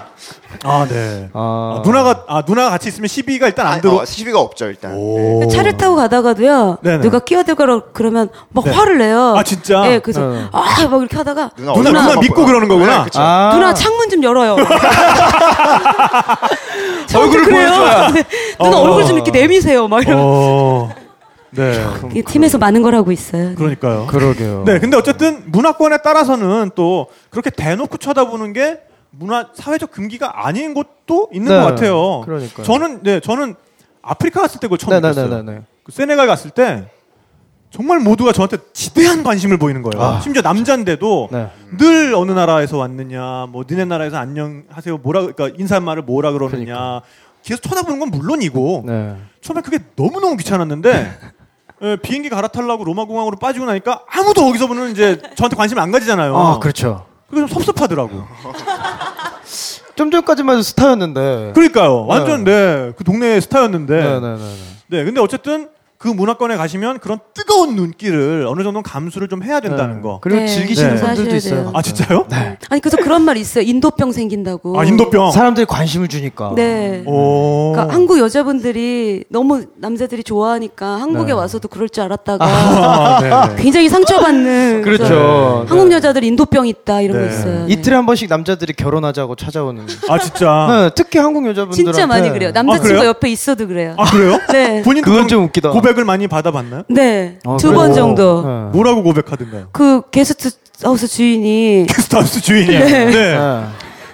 아 네. 아, 아, 누나가 아 누나가 같이 있으면 시비가 일단 안 아, 들어. 어, 시비가 없죠 일단. 오. 차를 타고 가다가도요. 네네. 누가 끼어들거라 그러면 막 네. 화를 내요. 아, 진짜? 네, 그래서 네. 아막 이렇게 하다가 누나 누나, 누나 봐- 믿고 그러는 거구나. 네. 아. 누나 창문 좀 열어요. 얼굴을 그래요. 보여줘야. 네. 누나 어. 얼굴 좀 이렇게 내미세요. 막 이러면 어. 네. 이 팀에서 많은 걸 하고 있어요. 그러니까요. 그러게요. 네, 근데 어쨌든 문화권에 따라서는 또 그렇게 대놓고 쳐다보는 게 문화 사회적 금기가 아닌 것도 있는 네, 것 같아요. 그러니까요. 저는 네, 저는 아프리카 갔을 때 그걸 처음 느꼈어요. 네네네네. 그 세네갈 갔을 때 정말 모두가 저한테 지대한 관심을 보이는 거예요. 아. 심지어 남자인데도 네. 늘 어느 나라에서 왔느냐, 뭐 니네 나라에서 안녕하세요, 뭐라 그러니까 인사말을 뭐라 그러느냐. 그러니까. 계속 쳐다보는 건 물론이고 네. 처음에 그게 너무 너무 귀찮았는데 예, 비행기 갈아타려고 로마 공항으로 빠지고 나니까 아무도 거기서 보는 이제 저한테 관심 안 가지잖아요. 아, 그렇죠. 그게 좀 섭섭하더라고. 좀 전까지만 해도 스타였는데. 그러니까요. 완전 네, 그 동네의 스타였는데. 네. 네 네네. 근데 어쨌든 그 문화권에 가시면 그런 뜨거운 눈길을 어느 정도 감수를 좀 해야 된다는 거. 그리고 네. 즐기시는 네. 분들도 있어요. 돼요. 아 진짜요? 네. 아니 그래서 그런 말 있어요. 인도병 생긴다고. 아 인도병. 사람들이 관심을 주니까. 네. 오. 그러니까 한국 여자분들이 너무 남자들이 좋아하니까 한국에 네. 와서도 그럴 줄 알았다가 아, 네. 굉장히 상처받는 그렇죠. 네. 한국 여자들 인도병 있다 이런 네. 거 있어요. 네. 이틀에 한 번씩 남자들이 결혼하자고 찾아오는. 아 진짜. 네, 특히 한국 여자분들한테 진짜 많이 그래요. 아, 남자친구 그래요? 옆에 있어도 그래요. 아 그래요? 네. 본인도 그건 좀 웃기다. 고백 을 많이 받아봤나요? 네. 어, 두 그래요? 번 정도. 네. 뭐라고 고백하던가요? 그 게스트 하우스 주인이 게스트 하우스 주인이. 네. 네.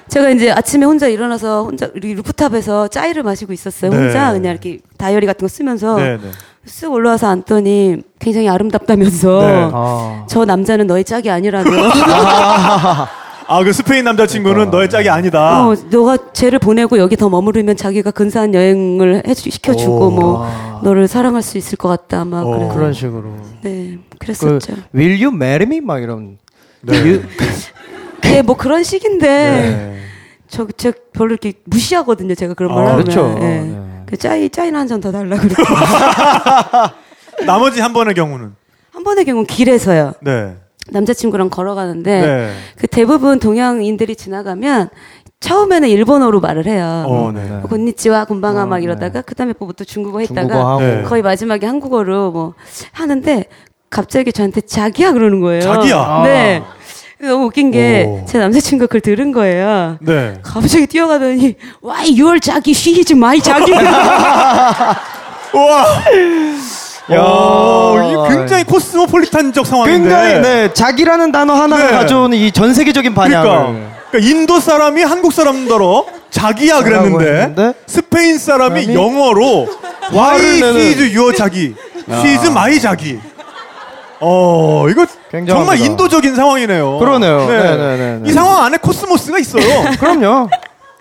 제가 이제 아침에 혼자 일어나서 혼자 우리 rooftop에서 짜이를 마시고 있었어요. 네. 혼자 그냥 이렇게 다이어리 같은 거 쓰면서 네, 네. 쓱 올라와서 앉더니 굉장히 아름답다면서 네. 아. 저 남자는 너의 짝이 아니라며. 아, 그 스페인 남자친구는 그러니까. 너의 짝이 아니다. 어, 너가 쟤를 보내고 여기 더 머무르면 자기가 근사한 여행을 해주, 시켜주고 오. 뭐 너를 사랑할 수 있을 것 같다 막 어. 그래. 그런 식으로. 네, 그 그랬었죠. Will you marry me? 막 이런. 네. You- 네, 뭐 그런 식인데 네. 저, 저 별로 이렇게 무시하거든요. 제가 그런 말 아, 하면. 그렇죠. 예. 네. 그 짜이 짜이나 한 잔 더 달라 그러고 나머지 한 번의 경우는 한 번의 경우는 길에서요. 네. 남자친구랑 걸어가는데 네. 그 대부분 동양인들이 지나가면 처음에는 일본어로 말을 해요. 어, 네. 곤니치와 곤방아 어, 막 네. 이러다가 그다음에 뭐또 중국어 했다가 중국어. 네. 거의 마지막에 한국어로 뭐 하는데 갑자기 저한테 자기야 그러는 거예요. 자기야? 네. 너무 웃긴 게 오. 제 남자친구가 그걸 들은 거예요. 네. 갑자기 뛰어가더니 Why your 자기 she is my 자기 우와. 야. 어, 굉장히 코스모폴리탄적 상황인데. 굉장히 네 자기라는 단어 하나 네. 가져오는 이 전 세계적인 반향을. 그러니까, 그러니까 인도 사람이 한국 사람더러 자기야 그랬는데 스페인 사람이 사람이 영어로 Why is your 자기, she is my 자기. 어 이거 굉장합니다. 정말 인도적인 상황이네요. 그러네요. 네, 네, 네, 네. 이 상황 안에 코스모스가 있어요. 그럼요.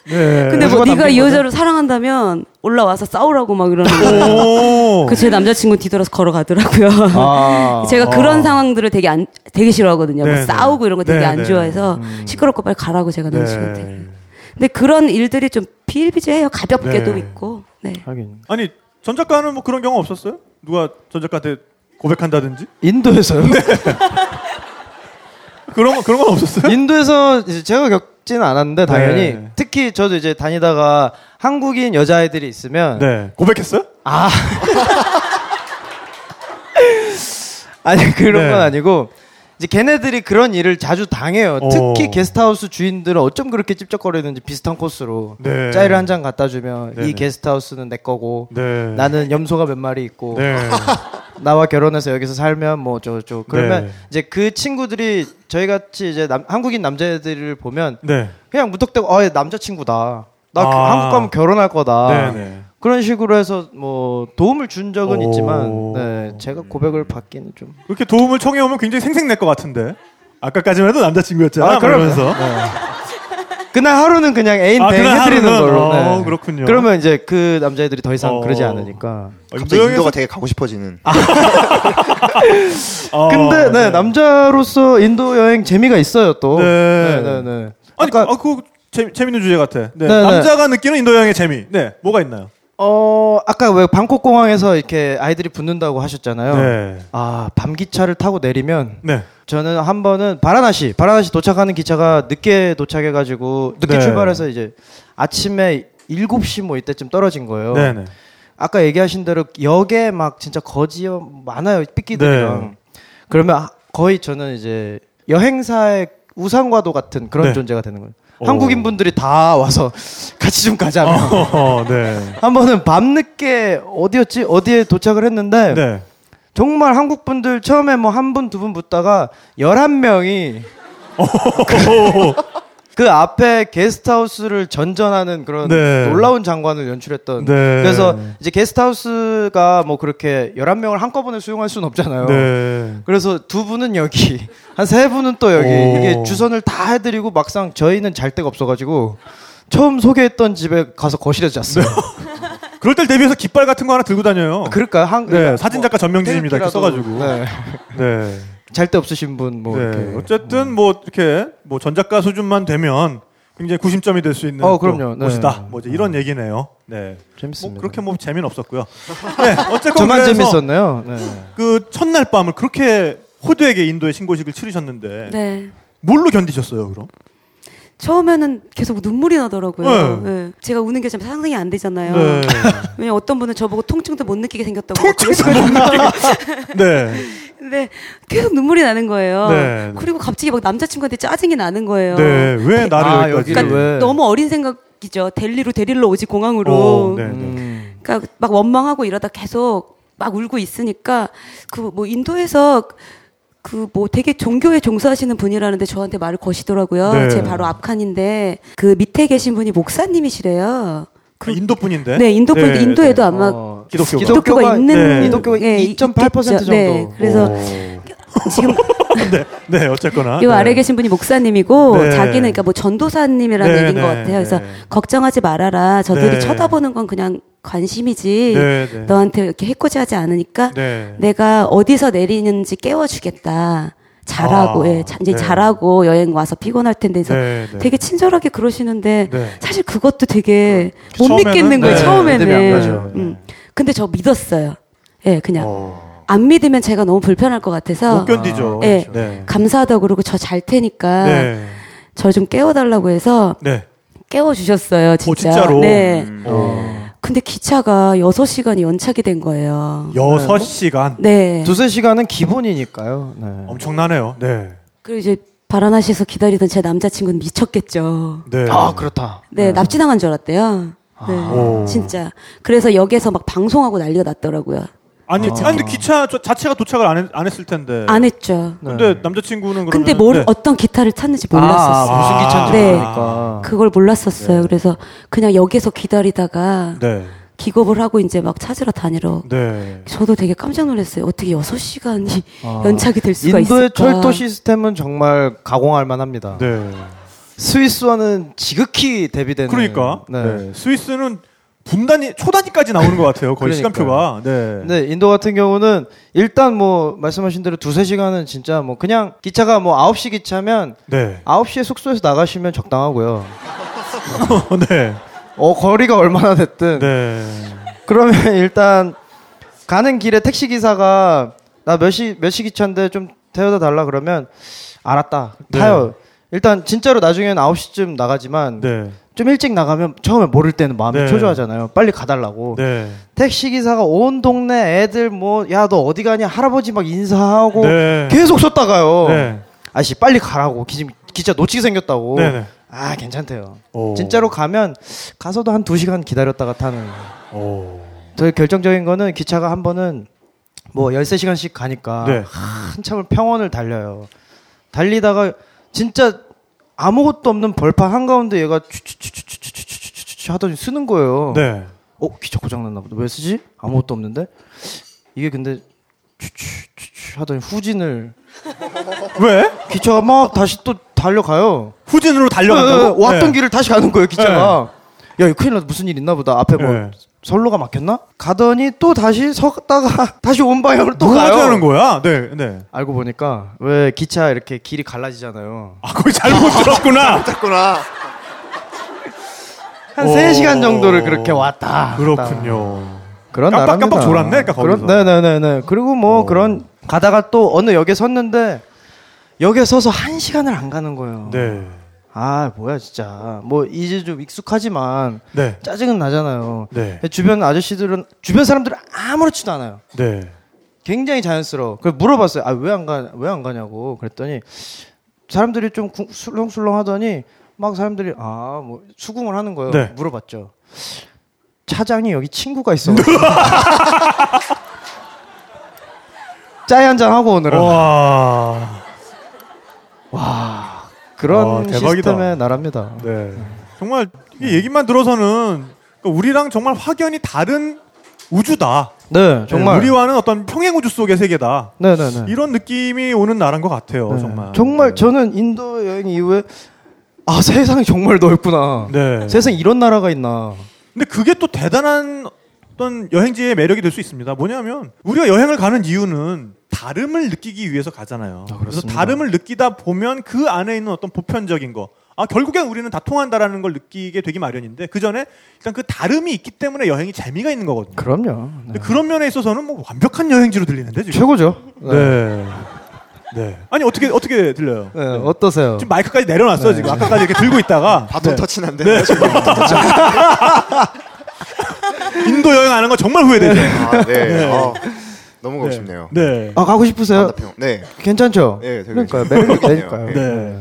네. 근데 뭐 네가 이 여자를 사랑한다면 올라와서 싸우라고 막 이러는 거예요. 오. 그제 남자친구 뒤돌아서 걸어가더라고요. 아. 제가 그런 어. 상황들을 되게 안 되게 싫어하거든요. 뭐 네, 네. 싸우고 이런 거 되게 네, 안 네. 좋아해서 시끄럽고 빨리 가라고 제가 네. 남자친구한테. 근데 그런 일들이 좀 비일비재해요. 가볍게도 네. 있고. 네. 하긴. 아니 전 작가는 뭐 그런 경우 없었어요? 누가 전 작가한테 고백한다든지 인도에서요? 그런 거 그런 건 없었어요? 인도에서 이제 제가 겪 지는 않았는데 당연히 네. 특히 저도 이제 다니다가 한국인 여자아이들이 있으면 네 고백했어요? 아 아니 그런 네. 건 아니고 이제 걔네들이 그런 일을 자주 당해요. 어. 특히 게스트하우스 주인들은 어쩜 그렇게 찝쩍거리는지 비슷한 코스로 네. 짜이를 한 잔 갖다 주면 네네. 이 게스트하우스는 내 거고 네. 나는 염소가 몇 마리 있고 네. 나와 결혼해서 여기서 살면 뭐 저 저 그러면 네. 이제 그 친구들이 저희 같이 이제 남- 한국인 남자애들을 보면 네. 그냥 무턱대고 어얘 남자 친구다 나 그- 아. 한국 가면 결혼할 거다 네네. 그런 식으로 해서 뭐 도움을 준 적은 오. 있지만 네, 제가 고백을 받기는 좀 그렇게 도움을 청해 오면 굉장히 생색낼 것 같은데. 아까까지만 해도 남자친구였잖아. 아. 그러면서. 그날 하루는 그냥 애인 아, 대행 그날 해드리는 하루는? 걸로 네. 어, 그렇군요. 그러면 이제 그 남자애들이 더 이상 어. 그러지 않으니까 갑자기 노영에서- 인도가 되게 가고 싶어지는. 아, 근데 네, 남자로서 인도 여행 재미가 있어요 또 네. 네, 네, 네. 아니, 아까 아, 그거 재, 재밌는 주제 같아. 네. 네, 네. 남자가 느끼는 인도 여행의 재미. 네. 뭐가 있나요? 어 아까 왜 방콕 공항에서 이렇게 아이들이 붙는다고 하셨잖아요. 네. 아 밤기차를 타고 내리면 네. 저는 한 번은 바라나시 바라나시 도착하는 기차가 늦게 도착해가지고 늦게 네. 출발해서 이제 아침에 7시 뭐 이때쯤 떨어진 거예요. 네네. 아까 얘기하신 대로 역에 막 진짜 거지 많아요 삐끼들이랑 네. 그러면 아- 거의 저는 이제 여행사의 우상과도 같은 그런 네. 존재가 되는 거예요. 오. 한국인 분들이 다 와서 같이 좀 가자면 어, 네. 한 번은 밤늦게 어디였지 어디에 도착을 했는데 네. 정말 한국 분들 처음에 뭐 한 분 두 분 붙다가 11명이 그 앞에 게스트하우스를 전전하는 그런 네. 놀라운 장관을 연출했던 네. 그래서 이제 게스트하우스가 뭐 그렇게 11명을 한꺼번에 수용할 수는 없잖아요. 네. 그래서 두 분은 여기 한 세 분은 또 여기 오. 이게 주선을 다 해드리고 막상 저희는 잘 데가 없어가지고 처음 소개했던 집에 가서 거실에서 잤어요. 그럴 때 대비해서 깃발 같은 거 하나 들고 다녀요. 그럴까요? 한, 네. 사진 작가 전명진입니다. 이렇게 써가지고. 네. 네. 잘데 없으신 분 뭐 네. 어쨌든 뭐 이렇게 뭐 전작가 수준만 되면 굉장히 구심점이 될 수 있는 어, 또 그럼요. 네. 곳이다. 뭐 이제 이런 얘기네요. 네. 재밌습니다. 뭐 그렇게 뭐 재미는 없었고요. 네. 어쨌건 저만 그래서 재밌었네요. 네. 그 첫날 밤을 그렇게 호되게 인도의 신고식을 치르셨는데 네. 뭘로 견디셨어요, 그럼? 처음에는 계속 눈물이 나더라고요. 네. 네. 제가 우는 게 참 상상이 안 되잖아요. 네. 왜냐면 어떤 분은 저보고 통증도 못 느끼게 생겼다고 막 그러시거든요. 네. 근데 계속 눈물이 나는 거예요. 네. 그리고 갑자기 막 남자친구한테 짜증이 나는 거예요. 네. 왜 나를 아, 여기까지? 여기를 왜? 너무 어린 생각이죠. 델리로 데리러 오지 공항으로. 어, 네. 음. 그러니까 막 원망하고 이러다 계속 막 울고 있으니까 그 뭐 인도에서 그 뭐 되게 종교에 종사하시는 분이라는데 저한테 말을 거시더라고요. 네. 제 바로 앞칸인데 그 밑에 계신 분이 목사님이시래요. 그 아, 인도 분인데. 네, 인도 분 네, 인도에도 네. 아마 어, 기독교가. 기독- 기독교가 있는 네. 기독교가 예, 2.8% 있겠죠. 정도. 네, 그래서 오. 지금 네, 네, 어쨌거나. 요 네. 아래 계신 분이 목사님이고 네. 자기는 그러니까 뭐 전도사님이라는 네, 얘기인 네, 것 같아요. 그래서 네. 걱정하지 말아라. 저들이 네. 쳐다보는 건 그냥 관심이지. 네, 네. 너한테 이렇게 해코지하지 않으니까 네. 내가 어디서 내리는지 깨워주겠다. 잘하고, 아, 예, 자- 이제 네. 잘하고 여행 와서 피곤할 텐데 그래서 네, 네. 되게 친절하게 그러시는데 네. 사실 그것도 되게 못 처음에는, 믿겠는 거예요. 네, 처음에는. 가죠. 음. 근데 저 믿었어요. 예, 그냥 어, 안 믿으면 제가 너무 불편할 것 같아서 못 견디죠. 네. 네. 감사하다고 그러고 저 잘 테니까 네. 저좀 깨워달라고 해서 네. 깨워 주셨어요, 진짜. 오, 진짜로? 네. 음. 어. 근데 기차가 6시간이 연착이 된 거예요. 여섯 시간 네. 두세 시간은 기본이니까요. 네. 엄청나네요. 네. 그리고 이제 바라나시에서 기다리던 제 남자친구는 미쳤겠죠. 네. 아 그렇다. 네, 납치당한 줄 알았대요. 네. 오. 진짜. 그래서 역에서 막 방송하고 난리가 났더라고요. 아니, 아니 근데 기차 저- 자체가 도착을 안, 했, 안 했을 텐데. 안 했죠. 근데 남자친구는 그러면 근데 뭘 네. 어떤 기타를 탔는지 아, 몰랐었어요. 무슨 기차인지 네. 모르니까. 그걸 몰랐었어요. 그래서 그냥 역에서 기다리다가 네. 기겁을 하고 이제 막 찾으러 다니러 네. 저도 되게 깜짝 놀랐어요. 어떻게 6시간이 아. 연착이 될 수가 인도의 있을까? 철도 시스템은 정말 가공할 만합니다. 네. 스위스와는 지극히 대비되는. 그러니까 네. 네. 스위스는 분단위 초단위까지 나오는 것 같아요. 거의 시간표가. 네. 네, 인도 같은 경우는 일단 뭐 말씀하신 대로 두세 시간은 진짜 뭐 그냥 기차가 뭐 9시 기차면 네. 9시에 숙소에서 나가시면 적당하고요. 네. 어, 거리가 얼마나 됐든. 네. 그러면 일단 가는 길에 택시 기사가 나 몇 시 몇 시 기차인데 좀 태워다 달라 그러면 알았다. 네. 타요. 일단 진짜로 나중에는 9시쯤 나가지만 네. 좀 일찍 나가면 처음에 모를 때는 마음이 네. 초조하잖아요. 빨리 가달라고. 네. 택시 기사가 온 동네 애들 뭐 야 너 어디 가냐 할아버지 막 인사하고 네. 계속 쏟다가요. 네. 아씨 빨리 가라고 기, 기차 놓치게 생겼다고. 네네. 아 괜찮대요. 오. 진짜로 가면 가서도 한두 시간 기다렸다가 타는. 오. 더 결정적인 거는 기차가 한 번은 뭐 13시간씩 가니까 네. 한참을 평원을 달려요. 달리다가 진짜 아무것도 없는 벌판 한가운데 얘가 추추추추추추추추 하더니 쓰는 거예요. 네. 어 기차 고장 났나 보다. 왜 쓰지? 아무것도 없는데. 이게 근데 추추추추 하더니 후진을 왜? 기차가 막 다시 또 달려가요. 후진으로 네, 달려간다고? 네, 왔던 네. 길을 다시 가는 거예요 기차가. 야 이거 큰일 났다 무슨 일 있나 보다. 앞에 뭐 네. 선로가 막혔나? 가더니 또 다시 섰다가 다시 온 방향으로 또뭐 가요. 하자는 거야? 네. 네. 알고 보니까 왜 기차 이렇게 길이 갈라지잖아요. 아, 거기 잘못 들었구나. 됐구나. 한 오. 3시간 정도를 그렇게 왔다. 그렇군요. 그런 깜빡, 나라입니다. 깜빡 졸았네, 그러니까 거기서. 그런, 네네네네. 그리고 뭐 오. 그런 가다가 또 어느 역에 섰는데 역에 서서 한 시간을 안 가는 거예요. 네. 아 뭐야 진짜. 뭐 이제 좀 익숙하지만 네. 짜증은 나잖아요. 네. 주변 아저씨들은 주변 사람들은 아무렇지도 않아요. 네. 굉장히 자연스러워. 그래서 물어봤어요. 아 왜 안 가? 왜 안 가냐고. 그랬더니 사람들이 좀 구- 술렁술렁 하더니 막 사람들이 아 뭐 수긍을 하는 거예요. 네. 물어봤죠. 차장이 여기 친구가 있어가지고 짜이 한잔 하고 오느라 와. 그런 와, 대박이다. 시스템의 나라입니다. 네. 정말 이 얘기만 들어서는 그러니까 우리랑 정말 확연히 다른 우주다. 네, 정말. 네, 우리와는 어떤 평행 우주 속의 세계다. 네 네 네. 이런 느낌이 오는 나라인 것 같아요. 네. 정말. 정말 저는 인도 여행 이후에 아 세상이 정말 넓구나. 네. 세상에 이런 나라가 있나. 근데 그게 또 대단한 어떤 여행지의 매력이 될 수 있습니다. 뭐냐면 우리가 여행을 가는 이유는 다름을 느끼기 위해서 가잖아요. 아, 그래서. 다름을 느끼다 보면 그 안에 있는 어떤 보편적인 거. 아, 결국엔 우리는 다 통한다라는 걸 느끼게 되기 마련인데 그 전에 일단 그 다름이 있기 때문에 여행이 재미가 있는 거거든요. 그럼요. 네. 그런 면에 있어서는 뭐 완벽한 여행지로 들리는데 지금. 최고죠. 네. 네. 아니 어떻게 어떻게 들려요? 네, 어떠세요? 지금 마이크까지 내려놨어요. 지금 아까까지 이렇게 들고 있다가 바톤 네. 터치난데. 네. 인도 여행하는 거 정말 후회되죠. 아, 네. 네. 어, 너무 가고 네. 싶네요. 네. 아 가고 싶으세요? 반대평. 네. 괜찮죠? 네, 되게 그러니까. 매력이 되니까요. 네. 네.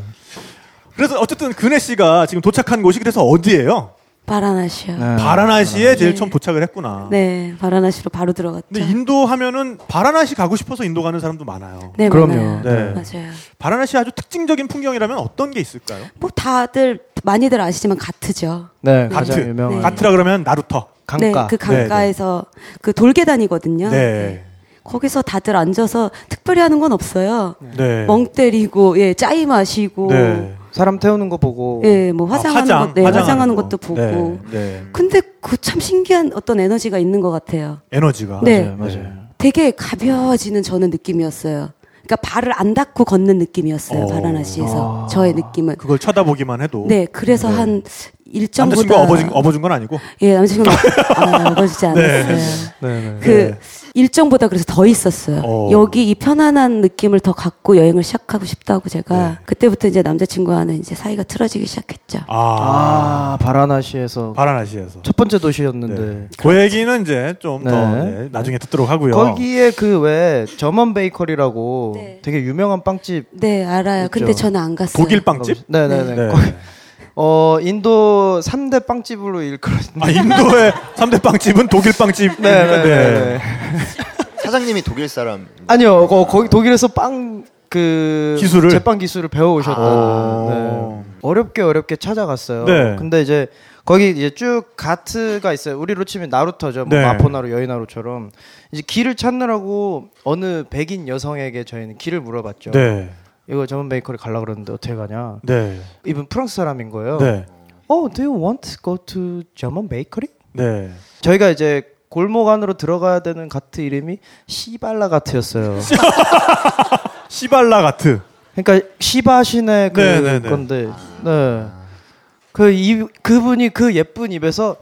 그래서 어쨌든 근혜 씨가 지금 도착한 곳이 그래서 어디예요? 바라나시요. 네. 바라나시에 제일 네. 처음 도착을 했구나. 네, 바라나시로 바로 들어갔죠. 근데 인도 하면은 바라나시 가고 싶어서 인도 가는 사람도 많아요. 네, 그럼요. 많아요. 네. 맞아요. 바라나시 아주 특징적인 풍경이라면 어떤 게 있을까요? 뭐 다들 많이들 아시지만 가트죠. 네, 가트. 유명한 네. 가트라 그러면 나루터. 강가. 네, 그 강가에서 그 돌계단이거든요. 네. 거기서 다들 앉아서 특별히 하는 건 없어요. 네. 멍 때리고 예 짜이 마시고 네. 사람 태우는 거 보고 예뭐 아, 화장하는 화장, 것, 네, 화장하는 화장하는 거. 것도 보고. 네. 네. 근데 그 참 신기한 어떤 에너지가 있는 것 같아요. 에너지가. 네. 맞아요, 맞아요. 되게 가벼워지는 저는 느낌이었어요. 그러니까 발을 안 닿고 걷는 느낌이었어요. 어. 바라나시에서 아. 저의 느낌은. 그걸 쳐다보기만 해도. 네, 그래서 네. 한 일정보다 남자친구가 업어준, 업어준 건 아니고. 예, 남자친구는 아, 업어주지 않았어요. 네, 네. 그 네. 일정보다 그래서 더 있었어요. 어. 여기 이 편안한 느낌을 더 갖고 여행을 시작하고 싶다고 제가 네. 그때부터 이제 남자친구와는 이제 사이가 틀어지기 시작했죠. 아. 아, 바라나시에서 바라나시에서. 첫 번째 도시였는데 네. 그 얘기는 이제 좀더 네. 나중에 듣도록 하고요. 거기에 그 왜 점원 베이커리라고 네. 되게 유명한 빵집 네, 알아요. 있죠. 근데 저는 안 갔어요. 독일 빵집? 네네네. 네. 어 인도 3대 빵집으로 일컬어진. 아, 인도의 3대 빵집은 독일 빵집. 네 네 네. 사장님이 독일 사람. 아니요, 거, 거기 독일에서 빵 그 기술을? 제빵 기술을 배워 오셨던. 아. 네. 어렵게 어렵게 찾아갔어요. 네. 근데 이제 거기 이제 쭉 가트가 있어요. 우리로 치면 나루터죠. 뭐 네. 마포나루, 여의나루처럼 이제 길을 찾느라고 어느 백인 여성에게 저희는 길을 물어봤죠. 네. 이거 점원 베이커리 가려 그러는데 어떻게 가냐? 네. 이분 프랑스 사람인 거예요. 네. Oh, do you want to go to German bakery? 네. 저희가 이제 골목 안으로 들어가야 되는 가트 이름이 시발라 가트였어요. 시발라 가트. 그러니까 시바신의 그 네, 네, 네. 건데, 네. 그 이, 그분이 그 예쁜 입에서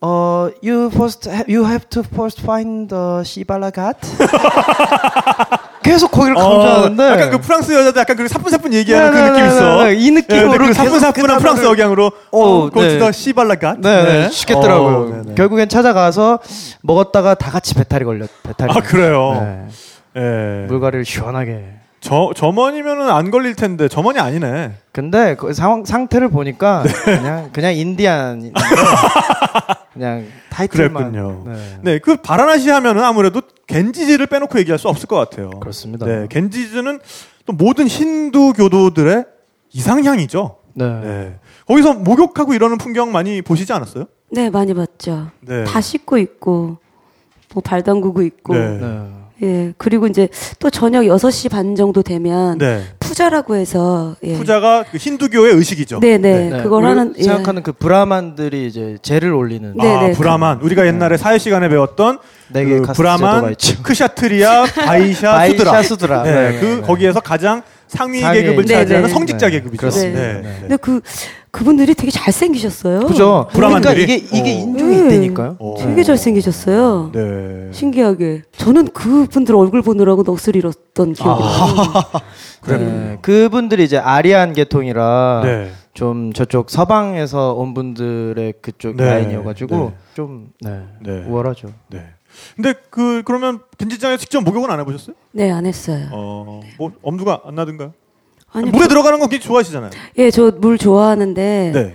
어, you first, you have to first find the 시발라 갓. 계속 거기를 강조하는데. 약간 그 프랑스 여자들 약간 그 사뿐사뿐 얘기하는 네, 그 네, 느낌 네, 있어. 네, 네. 이 느낌으로 네, 그 사뿐사뿐한 그 프랑스 억양으로 어, 어, 네. 고치더 시발라 갓. 네, 네, 쉽겠더라고요. 어. 결국엔 찾아가서 먹었다가 다 같이 배탈이 걸렸, 배탈이. 아, 그래요? 네. 예. 물갈이를 시원하게. 저 점원이면은 안 걸릴 텐데 점원이 아니네. 근데 그 상황 상태를 보니까 네. 그냥 그냥 인디안인데 그냥 타이틀만. 그랬군요. 네. 네, 그 바라나시 하면은 아무래도 겐지즈를 빼놓고 얘기할 수 없을 것 같아요. 그렇습니다. 네, 겐지즈는 또 모든 힌두 교도들의 이상향이죠. 네. 네. 거기서 목욕하고 이러는 풍경 많이 보시지 않았어요? 네, 많이 봤죠. 네. 다 씻고 있고 뭐 발 담그고 있고 네. 네. 예. 그리고 이제 또 저녁 6시 반 정도 되면 네. 푸자라고 해서 예. 푸자가 그 힌두교의 의식이죠. 네, 네. 네. 그걸 하는 예. 생각하는 그 브라만들이 이제 제를 올리는 네, 아, 네. 브라만. 우리가 옛날에 사회 시간에 배웠던 네 개의 그 카스트 제도가 브라만, 있죠. 크샤트리아, 바이샤, 바이샤, 수드라. 수드라. 네, 네, 그 네, 네. 거기에서 가장 상위 상위. 계급을 네, 차지하는 네. 성직자 네. 계급이죠. 그렇습니다. 네. 네. 근데 그 그분들이 되게 잘생기셨어요. 그죠? 그러니까 브라만들이? 이게 이게 어. 인종이 네. 있다니까요. 어. 되게 잘생기셨어요. 네. 신기하게. 저는 그분들 얼굴 보느라고 넋을 잃었던 기억이 나요. 네. 그분들이 이제 아리안 계통이라 네. 좀 저쪽 서방에서 온 분들의 그쪽 네. 라인이어가지고 네. 좀 네. 네. 우월하죠. 네. 근데 그 그러면 겐지장에 직접 목욕은 안 해보셨어요? 네, 안 했어요. 어, 뭐 엄두가 안 나든가요? 아니, 물에 저- 들어가는 건 굉장히 좋아하시잖아요. 예, 저 물 좋아하는데 네.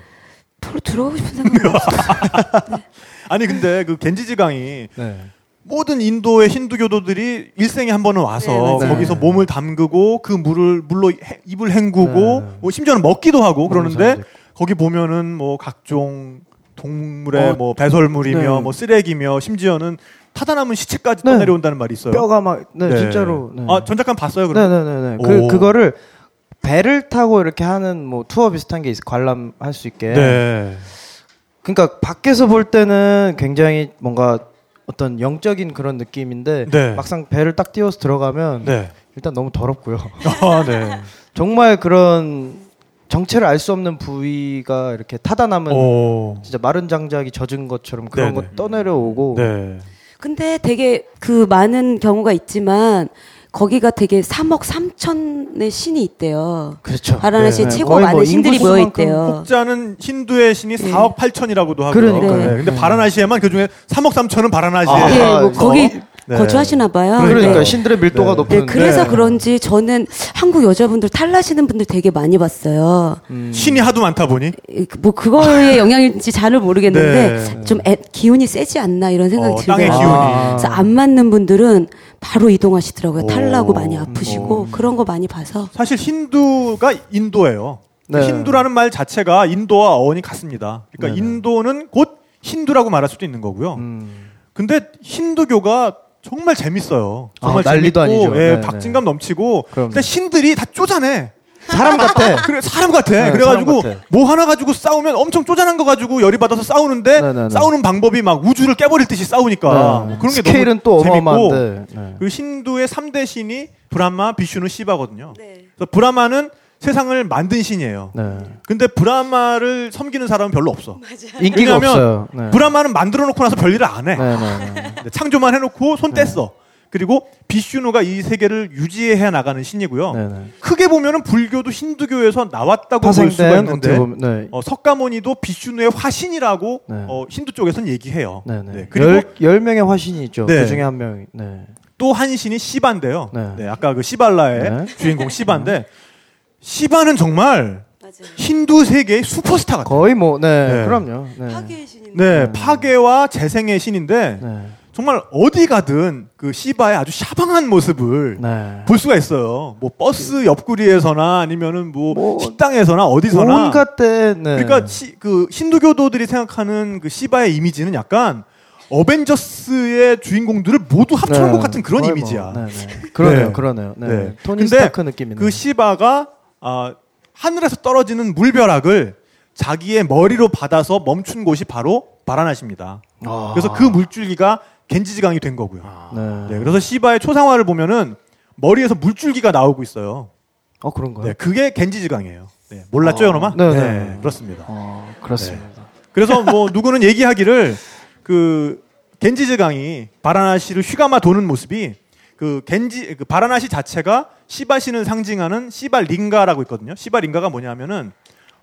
별로 들어가고 싶은 생각이 없어요. 아니 근데 그 겐지지강이 네. 모든 인도의 힌두교도들이 일생에 한 번은 와서 네. 거기서 네. 몸을 담그고 그 물을 물로 해- 입을 헹구고 네. 뭐 심지어는 먹기도 하고 그러는데. 거기 보면은 뭐 각종 동물의 어, 뭐 배설물이며 네. 뭐 쓰레기며 심지어는 타다 남은 시체까지 네. 떠내려온다는 말이 있어요. 뼈가 막 네, 네. 진짜로. 네. 아 전작관 봤어요 그럼? 네네네네. 오. 그 그거를 배를 타고 이렇게 하는 뭐 투어 비슷한 게 있어 관람할 수 있게. 네. 그러니까 밖에서 볼 때는 굉장히 뭔가 어떤 영적인 그런 느낌인데 네. 막상 배를 딱 띄워서 들어가면 네. 일단 너무 더럽고요. 아, 네. 정말 그런 정체를 알 수 없는 부위가 이렇게 타다 남은 오. 진짜 마른 장작이 젖은 것처럼 그런. 거 떠내려오고 네. 근데 되게 그 많은 경우가 있지만 거기가 되게 3억 3천의 신이 있대요. 그렇죠. 바라나시에 네. 최고 거의 많은 뭐 신들이 모여 있대요. 국자는 힌두의 신이 네. 4억 8천이라고도 하고요. 그러니까요. 네. 네. 바라나시에만 그 중에 3억 3천은 바라나시에. 아, 예, 뭐 어, 거기 네. 거주하시나 봐요. 그러니까 네. 신들의 밀도가 네. 높은. 네, 그래서 네. 그런지 저는 한국 여자분들 탈나시는 분들 되게 많이 봤어요. 음. 신이 하도 많다 보니. 예, 뭐 그거의 영향일지 잘은 모르겠는데 네. 좀 애- 기운이 세지 않나 이런 생각이 어, 땅의 들어요. 기운이. 아. 그래서 안 맞는 분들은 바로 이동하시더라고요. 오. 탈나고 많이 아프시고 오. 그런 거 많이 봐서 사실 힌두가 인도예요. 네. 힌두라는 말 자체가 인도와 어원이 같습니다. 그러니까 네네. 인도는 곧 힌두라고 말할 수도 있는 거고요. 음. 근데 힌두교가 정말 재밌어요. 정말 아, 난리도 재밌고, 아니죠. 예, 네네. 박진감 넘치고. 그럼요. 근데 신들이 다 쪼잔해. 사람 같아. 그래 사람 같아. 네, 그래가지고 사람 같아. 뭐 하나 가지고 싸우면 엄청 쪼잔한 거 가지고 열이 받아서 싸우는데 네네네. 싸우는 방법이 막 우주를 깨버릴 듯이 싸우니까 네. 뭐 그런 게 스케일은 너무 또 재밌고 어마어마한데. 네. 그 힌두의 3대 신이 브라마, 비슈누, 시바거든요. 네. 그래서 브라마는 세상을 만든 신이에요. 네. 근데 브라마를 섬기는 사람은 별로 없어. 인기가 왜냐면 없어요. 네. 브라마는 만들어 놓고 나서 별일을 안 해. 네, 네, 네. 네, 창조만 해놓고 손 뗐어. 그리고 비슈누가 이 세계를 유지해 나가는 신이고요. 네, 네. 크게 보면은 불교도 힌두교에서 나왔다고 볼 수가 있는데 보면 네. 어, 석가모니도 비슈누의 화신이라고 네. 어, 힌두 쪽에서는 얘기해요. 네, 네. 네, 그리고 열, 열 명의 화신이 있죠. 네. 그 중에 한 명이. 네. 또한 신이 시바인데요. 네. 네. 아까 그 시발라의 네. 주인공 시바인데 시바는 정말 맞아요. 힌두 세계의 슈퍼스타 같아요. 거의 뭐, 네, 네. 그럼요. 네. 파괴의 신인데. 네, 파괴와 재생의 신인데 네. 정말 어디 가든 그 시바의 아주 샤방한 모습을 네. 볼 수가 있어요. 뭐 버스 옆구리에서나 아니면은 뭐, 뭐 식당에서나 어디서나. 온갖 때, 네. 그러니까 시, 그 힌두교도들이 생각하는 그 시바의 이미지는 약간 어벤져스의 주인공들을 모두 합쳐놓은 것 같은 그런 거의 이미지야. 뭐, 네, 네. 그러네요, 네. 그러네요. 네. 네. 토니 스타크 느낌이네. 그 시바가 아, 하늘에서 떨어지는 물벼락을 자기의 머리로 받아서 멈춘 곳이 바로 바라나시입니다. 아. 그래서 그 물줄기가 겐지지강이 된 거고요. 네. 네, 그래서 시바의 초상화를 보면은 머리에서 물줄기가 나오고 있어요. 어, 그런가요? 네, 그게 겐지지강이에요. 네, 몰랐죠, 아, 여러마? 네, 네. 그렇습니다. 어, 그렇습니다. 그래서 뭐 누구는 얘기하기를 그 겐지즈강이 바라나시를 휘감아 도는 모습이 그 겐지 그 바라나시 자체가 시바신을 상징하는 시바 링가라고 있거든요. 시바 링가가 뭐냐면은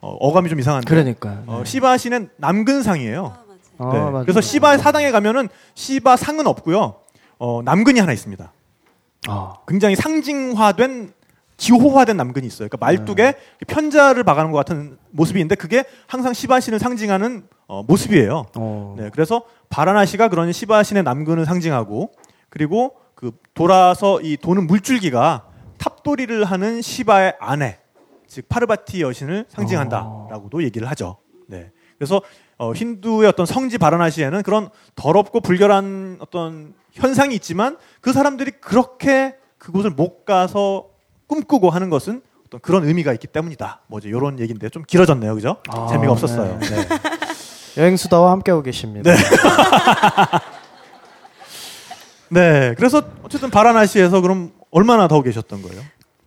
어, 어감이 좀 이상한데 그러니까. 어, 시바신은 남근상이에요. 아, 네. 맞아요. 그래서 시바 사당에 가면은 시바 상은 없고요. 어, 남근이 하나 있습니다. 아, 굉장히 상징화된 지호화된 남근이 있어요. 그러니까 말뚝에 편자를 박아놓은 것 같은 모습인데 그게 항상 시바신을 상징하는 어, 모습이에요. 어. 네, 그래서 바라나시가 그런 시바신의 남근을 상징하고 그리고 그 돌아서 이 도는 물줄기가 탑돌이를 하는 시바의 아내, 즉 파르바티 여신을 상징한다라고도 얘기를 하죠. 네, 그래서 어, 힌두의 어떤 성지 바라나시에는 그런 더럽고 불결한 어떤 현상이 있지만 그 사람들이 그렇게 그곳을 못 가서 꿈꾸고 하는 것은 어떤 그런 의미가 있기 때문이다. 뭐지 이런 얘기인데 좀 길어졌네요, 그죠? 아, 재미가 없었어요. 네. 네. 여행 수다와 함께하고 계십니다. 네. 네, 그래서 어쨌든 바라나시에서 그럼 얼마나 더 계셨던 거예요?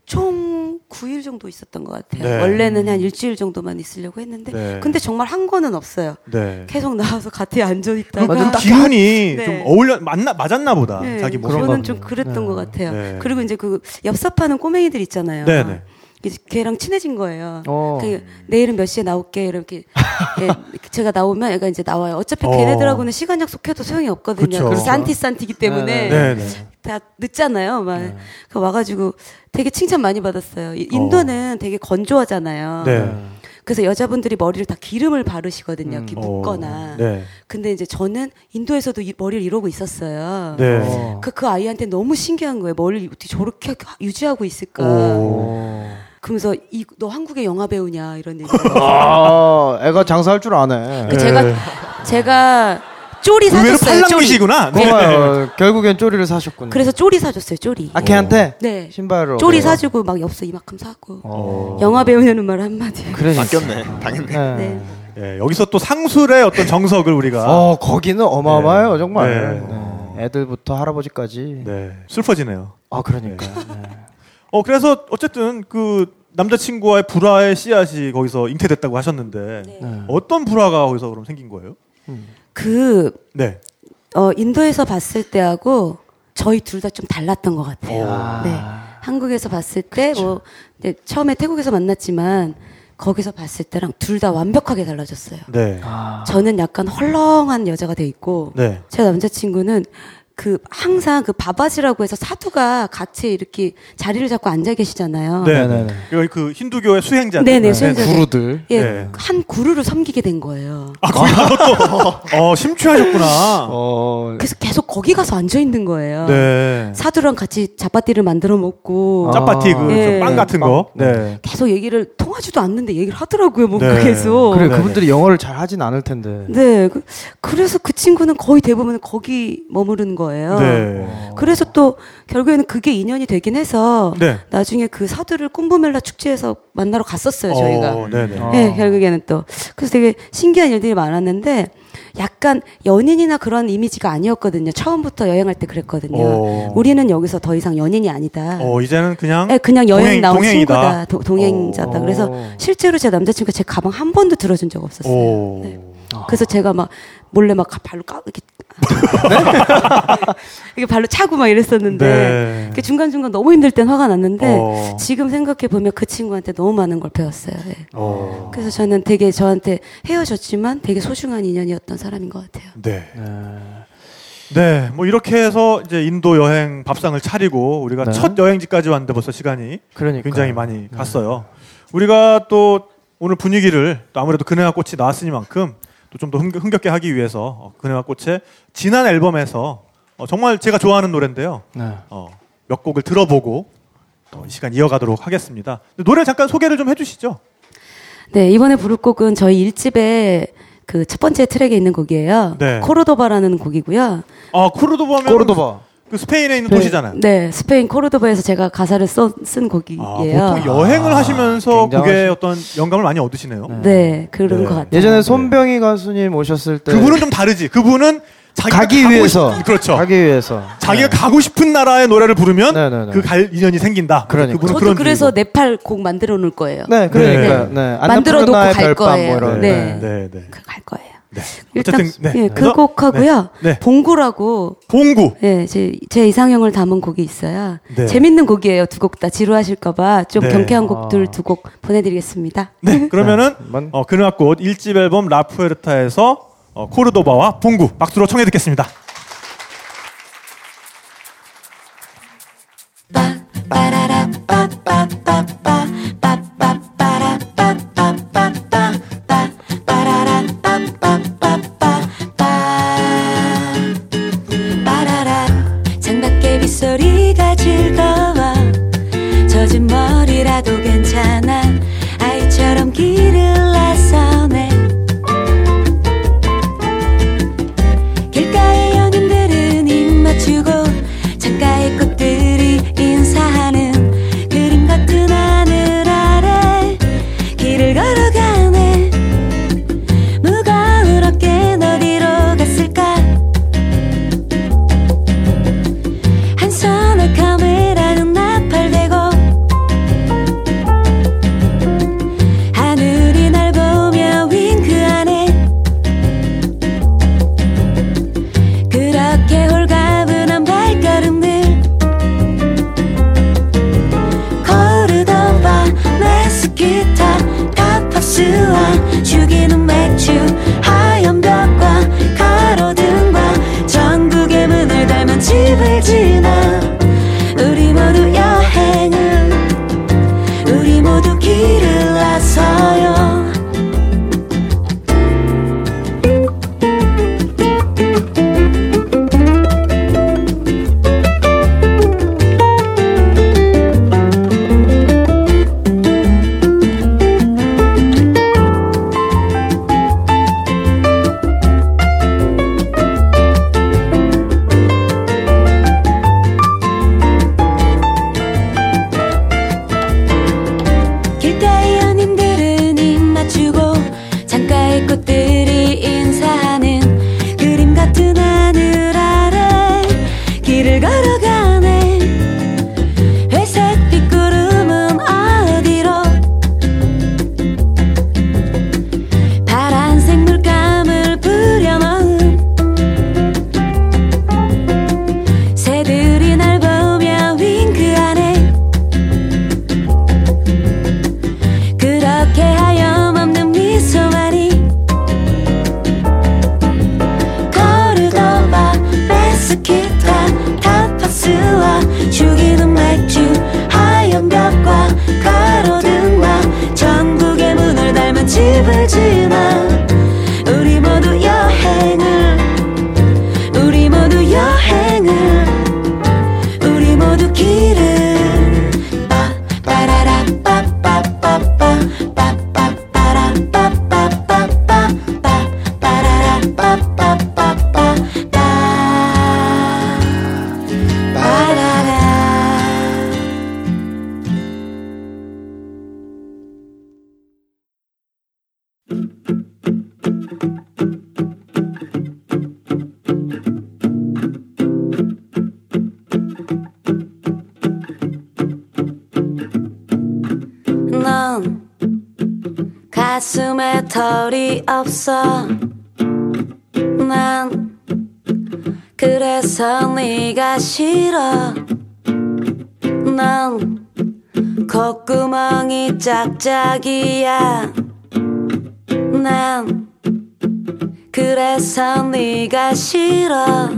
총 9일 정도 있었던 것 같아요. 네. 원래는 한 일주일 정도만 있으려고 했는데, 네. 근데 정말 한 거는 없어요. 네. 계속 나와서 gat에 앉아 있다가. 기운이 네. 좀 어울려 맞나 맞았나 보다. 네, 자기. 그런 저는 것좀 같네요. 그랬던 네. 것 같아요. 네. 그리고 이제 그 엽섭하는 꼬맹이들 있잖아요. 네, 네. 이제 걔랑 친해진 거예요. 어. 그 내일은 몇 시에 나올게 이렇게 예, 제가 나오면 얘가 이제 나와요. 어차피 어. 걔네들하고는 시간 약속해도 소용이 없거든요. 그쵸. 그래서 산티 산티기 때문에 네, 네, 네. 다 늦잖아요. 막 네. 그 와가지고 되게 칭찬 많이 받았어요. 이- 인도는 되게 건조하잖아요. 네. 그래서 여자분들이 머리를 다 기름을 바르시거든요. 음. 이렇게 어, 묶거나. 네. 근데 이제 저는 인도에서도 이- 머리를 이러고 있었어요. 네. 어. 그, 그 아이한테 너무 신기한 거예요. 머리를 어떻게 저렇게 유지하고 있을까. 오. 그러면서 이, 너 한국의 영화 배우냐 이런 얘기. 아, 애가 장사할 줄 아네. 그 네. 제가 제가 쪼리 사줬어요. 쪼리. 팔랑귀시구나. 네. 고마워요. 결국엔 쪼리를 사셨군요. 그래서 쪼리 사줬어요. 쪼리. 아, 걔한테? 네. 신발을. 쪼리 얻어요? 사주고 막 엽서 이만큼 사고. 어. 영화 배우냐는 말 한마디. 그러니까. 바뀌었네. 당했네. 네. 네. 예, 여기서 또 상술의 어떤 정석을 우리가 어, 거기는 어마어마해요, 네. 정말. 네. 네. 애들부터 할아버지까지. 네, 슬퍼지네요. 아, 그러니까. 네. 어 그래서 어쨌든 그 남자친구와의 불화의 씨앗이 거기서 잉태됐다고 하셨는데 네. 어떤 불화가 거기서 그럼 생긴 거예요? 그 네. 어, 인도에서 봤을 때하고 저희 둘 다 좀 달랐던 것 같아요. 아. 네. 한국에서 봤을 때뭐 처음에 태국에서 만났지만 거기서 봤을 때랑 둘 다 완벽하게 달라졌어요. 네. 아. 저는 약간 헐렁한 여자가 돼 있고 네. 제 남자친구는 그 항상 그 바바지라고 해서 사두가 같이 이렇게 자리를 잡고 앉아 계시잖아요. 네. 네네네. 그, 그 힌두교의 수행자들. 네네, 수행자들. 구루들. 예, 네. 한 구루를 섬기게 된 거예요. 아, 거기 가서 또, 어, 심취하셨구나. 어. 그래서 계속 거기 가서 앉아 있는 거예요. 네. 사두랑 같이 자빠띠를 만들어 먹고 아. 짜파티 그, 예. 저빵 같은 거. 네. 계속 얘기를 통하지도 않는데 얘기를 하더라고요, 뭔가 네. 계속. 그래 네네. 그분들이 영어를 잘 하진 않을 텐데. 네, 그, 그래서 그 친구는 거의 대부분 거기 머무르는 거 예요. 네. 그래서 또 결국에는 그게 인연이 되긴 해서 네. 나중에 그 사두를 꿈부멜라 축제에서 만나러 갔었어요, 저희가. 어, 네네. 아. 네, 결국에는 또. 그래서 되게 신기한 일들이 많았는데 약간 연인이나 그런 이미지가 아니었거든요. 처음부터 여행할 때 그랬거든요. 어. 우리는 여기서 더 이상 연인이 아니다. 어, 이제는 그냥. 네, 그냥 여행 동행- 나온 동행이다. 친구다. 도- 동행자다. 어. 그래서 실제로 제 남자친구가 제 가방 한 번도 들어준 적 없었어요. 오. 네. 그래서 제가 막 몰래 막 가- 발로 까 이렇게 이게 발로 차고 막 이랬었는데 네. 그 중간 중간 너무 힘들 땐 화가 났는데 어. 지금 생각해 보면 그 친구한테 너무 많은 걸 배웠어요. 예. 어. 그래서 저는 되게 저한테 헤어졌지만 되게 소중한 인연이었던 사람인 것 같아요. 네. 네, 뭐 이렇게 해서 이제 인도 여행 밥상을 차리고 우리가 네. 첫 여행지까지 왔는데 벌써 시간이 그러니까 굉장히 많이 갔어요. 우리가 또 오늘 분위기를 또 아무래도 그네와 꽃이 나왔으니만큼 또 좀 더 흥겹게 하기 위해서 어, 그네와 꽃의 지난 앨범에서 어, 정말 제가 좋아하는 노래인데요. 네. 어, 몇 곡을 들어보고 또이 시간 이어가도록 하겠습니다. 노래 잠깐 소개를 좀 해주시죠. 네 이번에 부를 곡은 저희 일집의 그첫 번째 트랙에 있는 곡이에요. 네. 코르도바라는 곡이고요. 아 코르도바면 코르도바. 그 스페인에 있는 도시잖아요. 네, 스페인 코르도바에서 제가 가사를 써, 쓴 아, 곡이에요. 보통 여행을 하시면서 굉장하시- 그게 어떤 영감을 많이 얻으시네요. 네, 그런 네. 것 같아요. 예전에 손병휘 가수님 오셨을 때 그분은 좀 다르지. 그분은 자기가 가기 위해서 싶- 그렇죠. 가기 위해서 자기가 가고 싶은 나라의 노래를 부르면 네, 네, 네. 그 갈 인연이 생긴다. 그러니까. 그분은 저도 그런 그래서 주의고. 네팔 곡 만들어 놓을 거예요. 네, 그러니까 네. 네. 만들어 놓고 갈 별밤 거예요. 뭐. 네. 네, 네. 그 갈 거예요. 네. 일단 어쨌든 네. 예, 그 그래서- 곡하고요. 네. 네. 봉구라고 봉구. 예, 제, 제 이상형을 담은 곡이 있어요. 네. 재밌는 곡이에요. 두 곡 다 지루하실까봐 좀 네. 경쾌한 곡들 아. 두곡 보내드리겠습니다. 네. 그러면은 만- 어, 그누아꽃 1집 앨범 라푸에르타에서 어, 코르도바와 봉구 박수로 청해 듣겠습니다. 난 그래서 네가 싫어. 넌 콧구멍이 짝짝이야. 난 그래서 네가 싫어.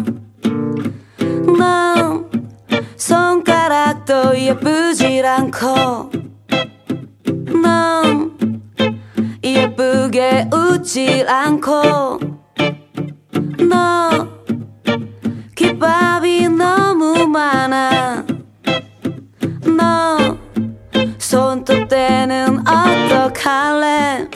넌 손가락도 예쁘질 않고. 넌 예쁘게 웃질 않고 너 기밥이 너무 많아. 너 손톱 때는 어떡할래?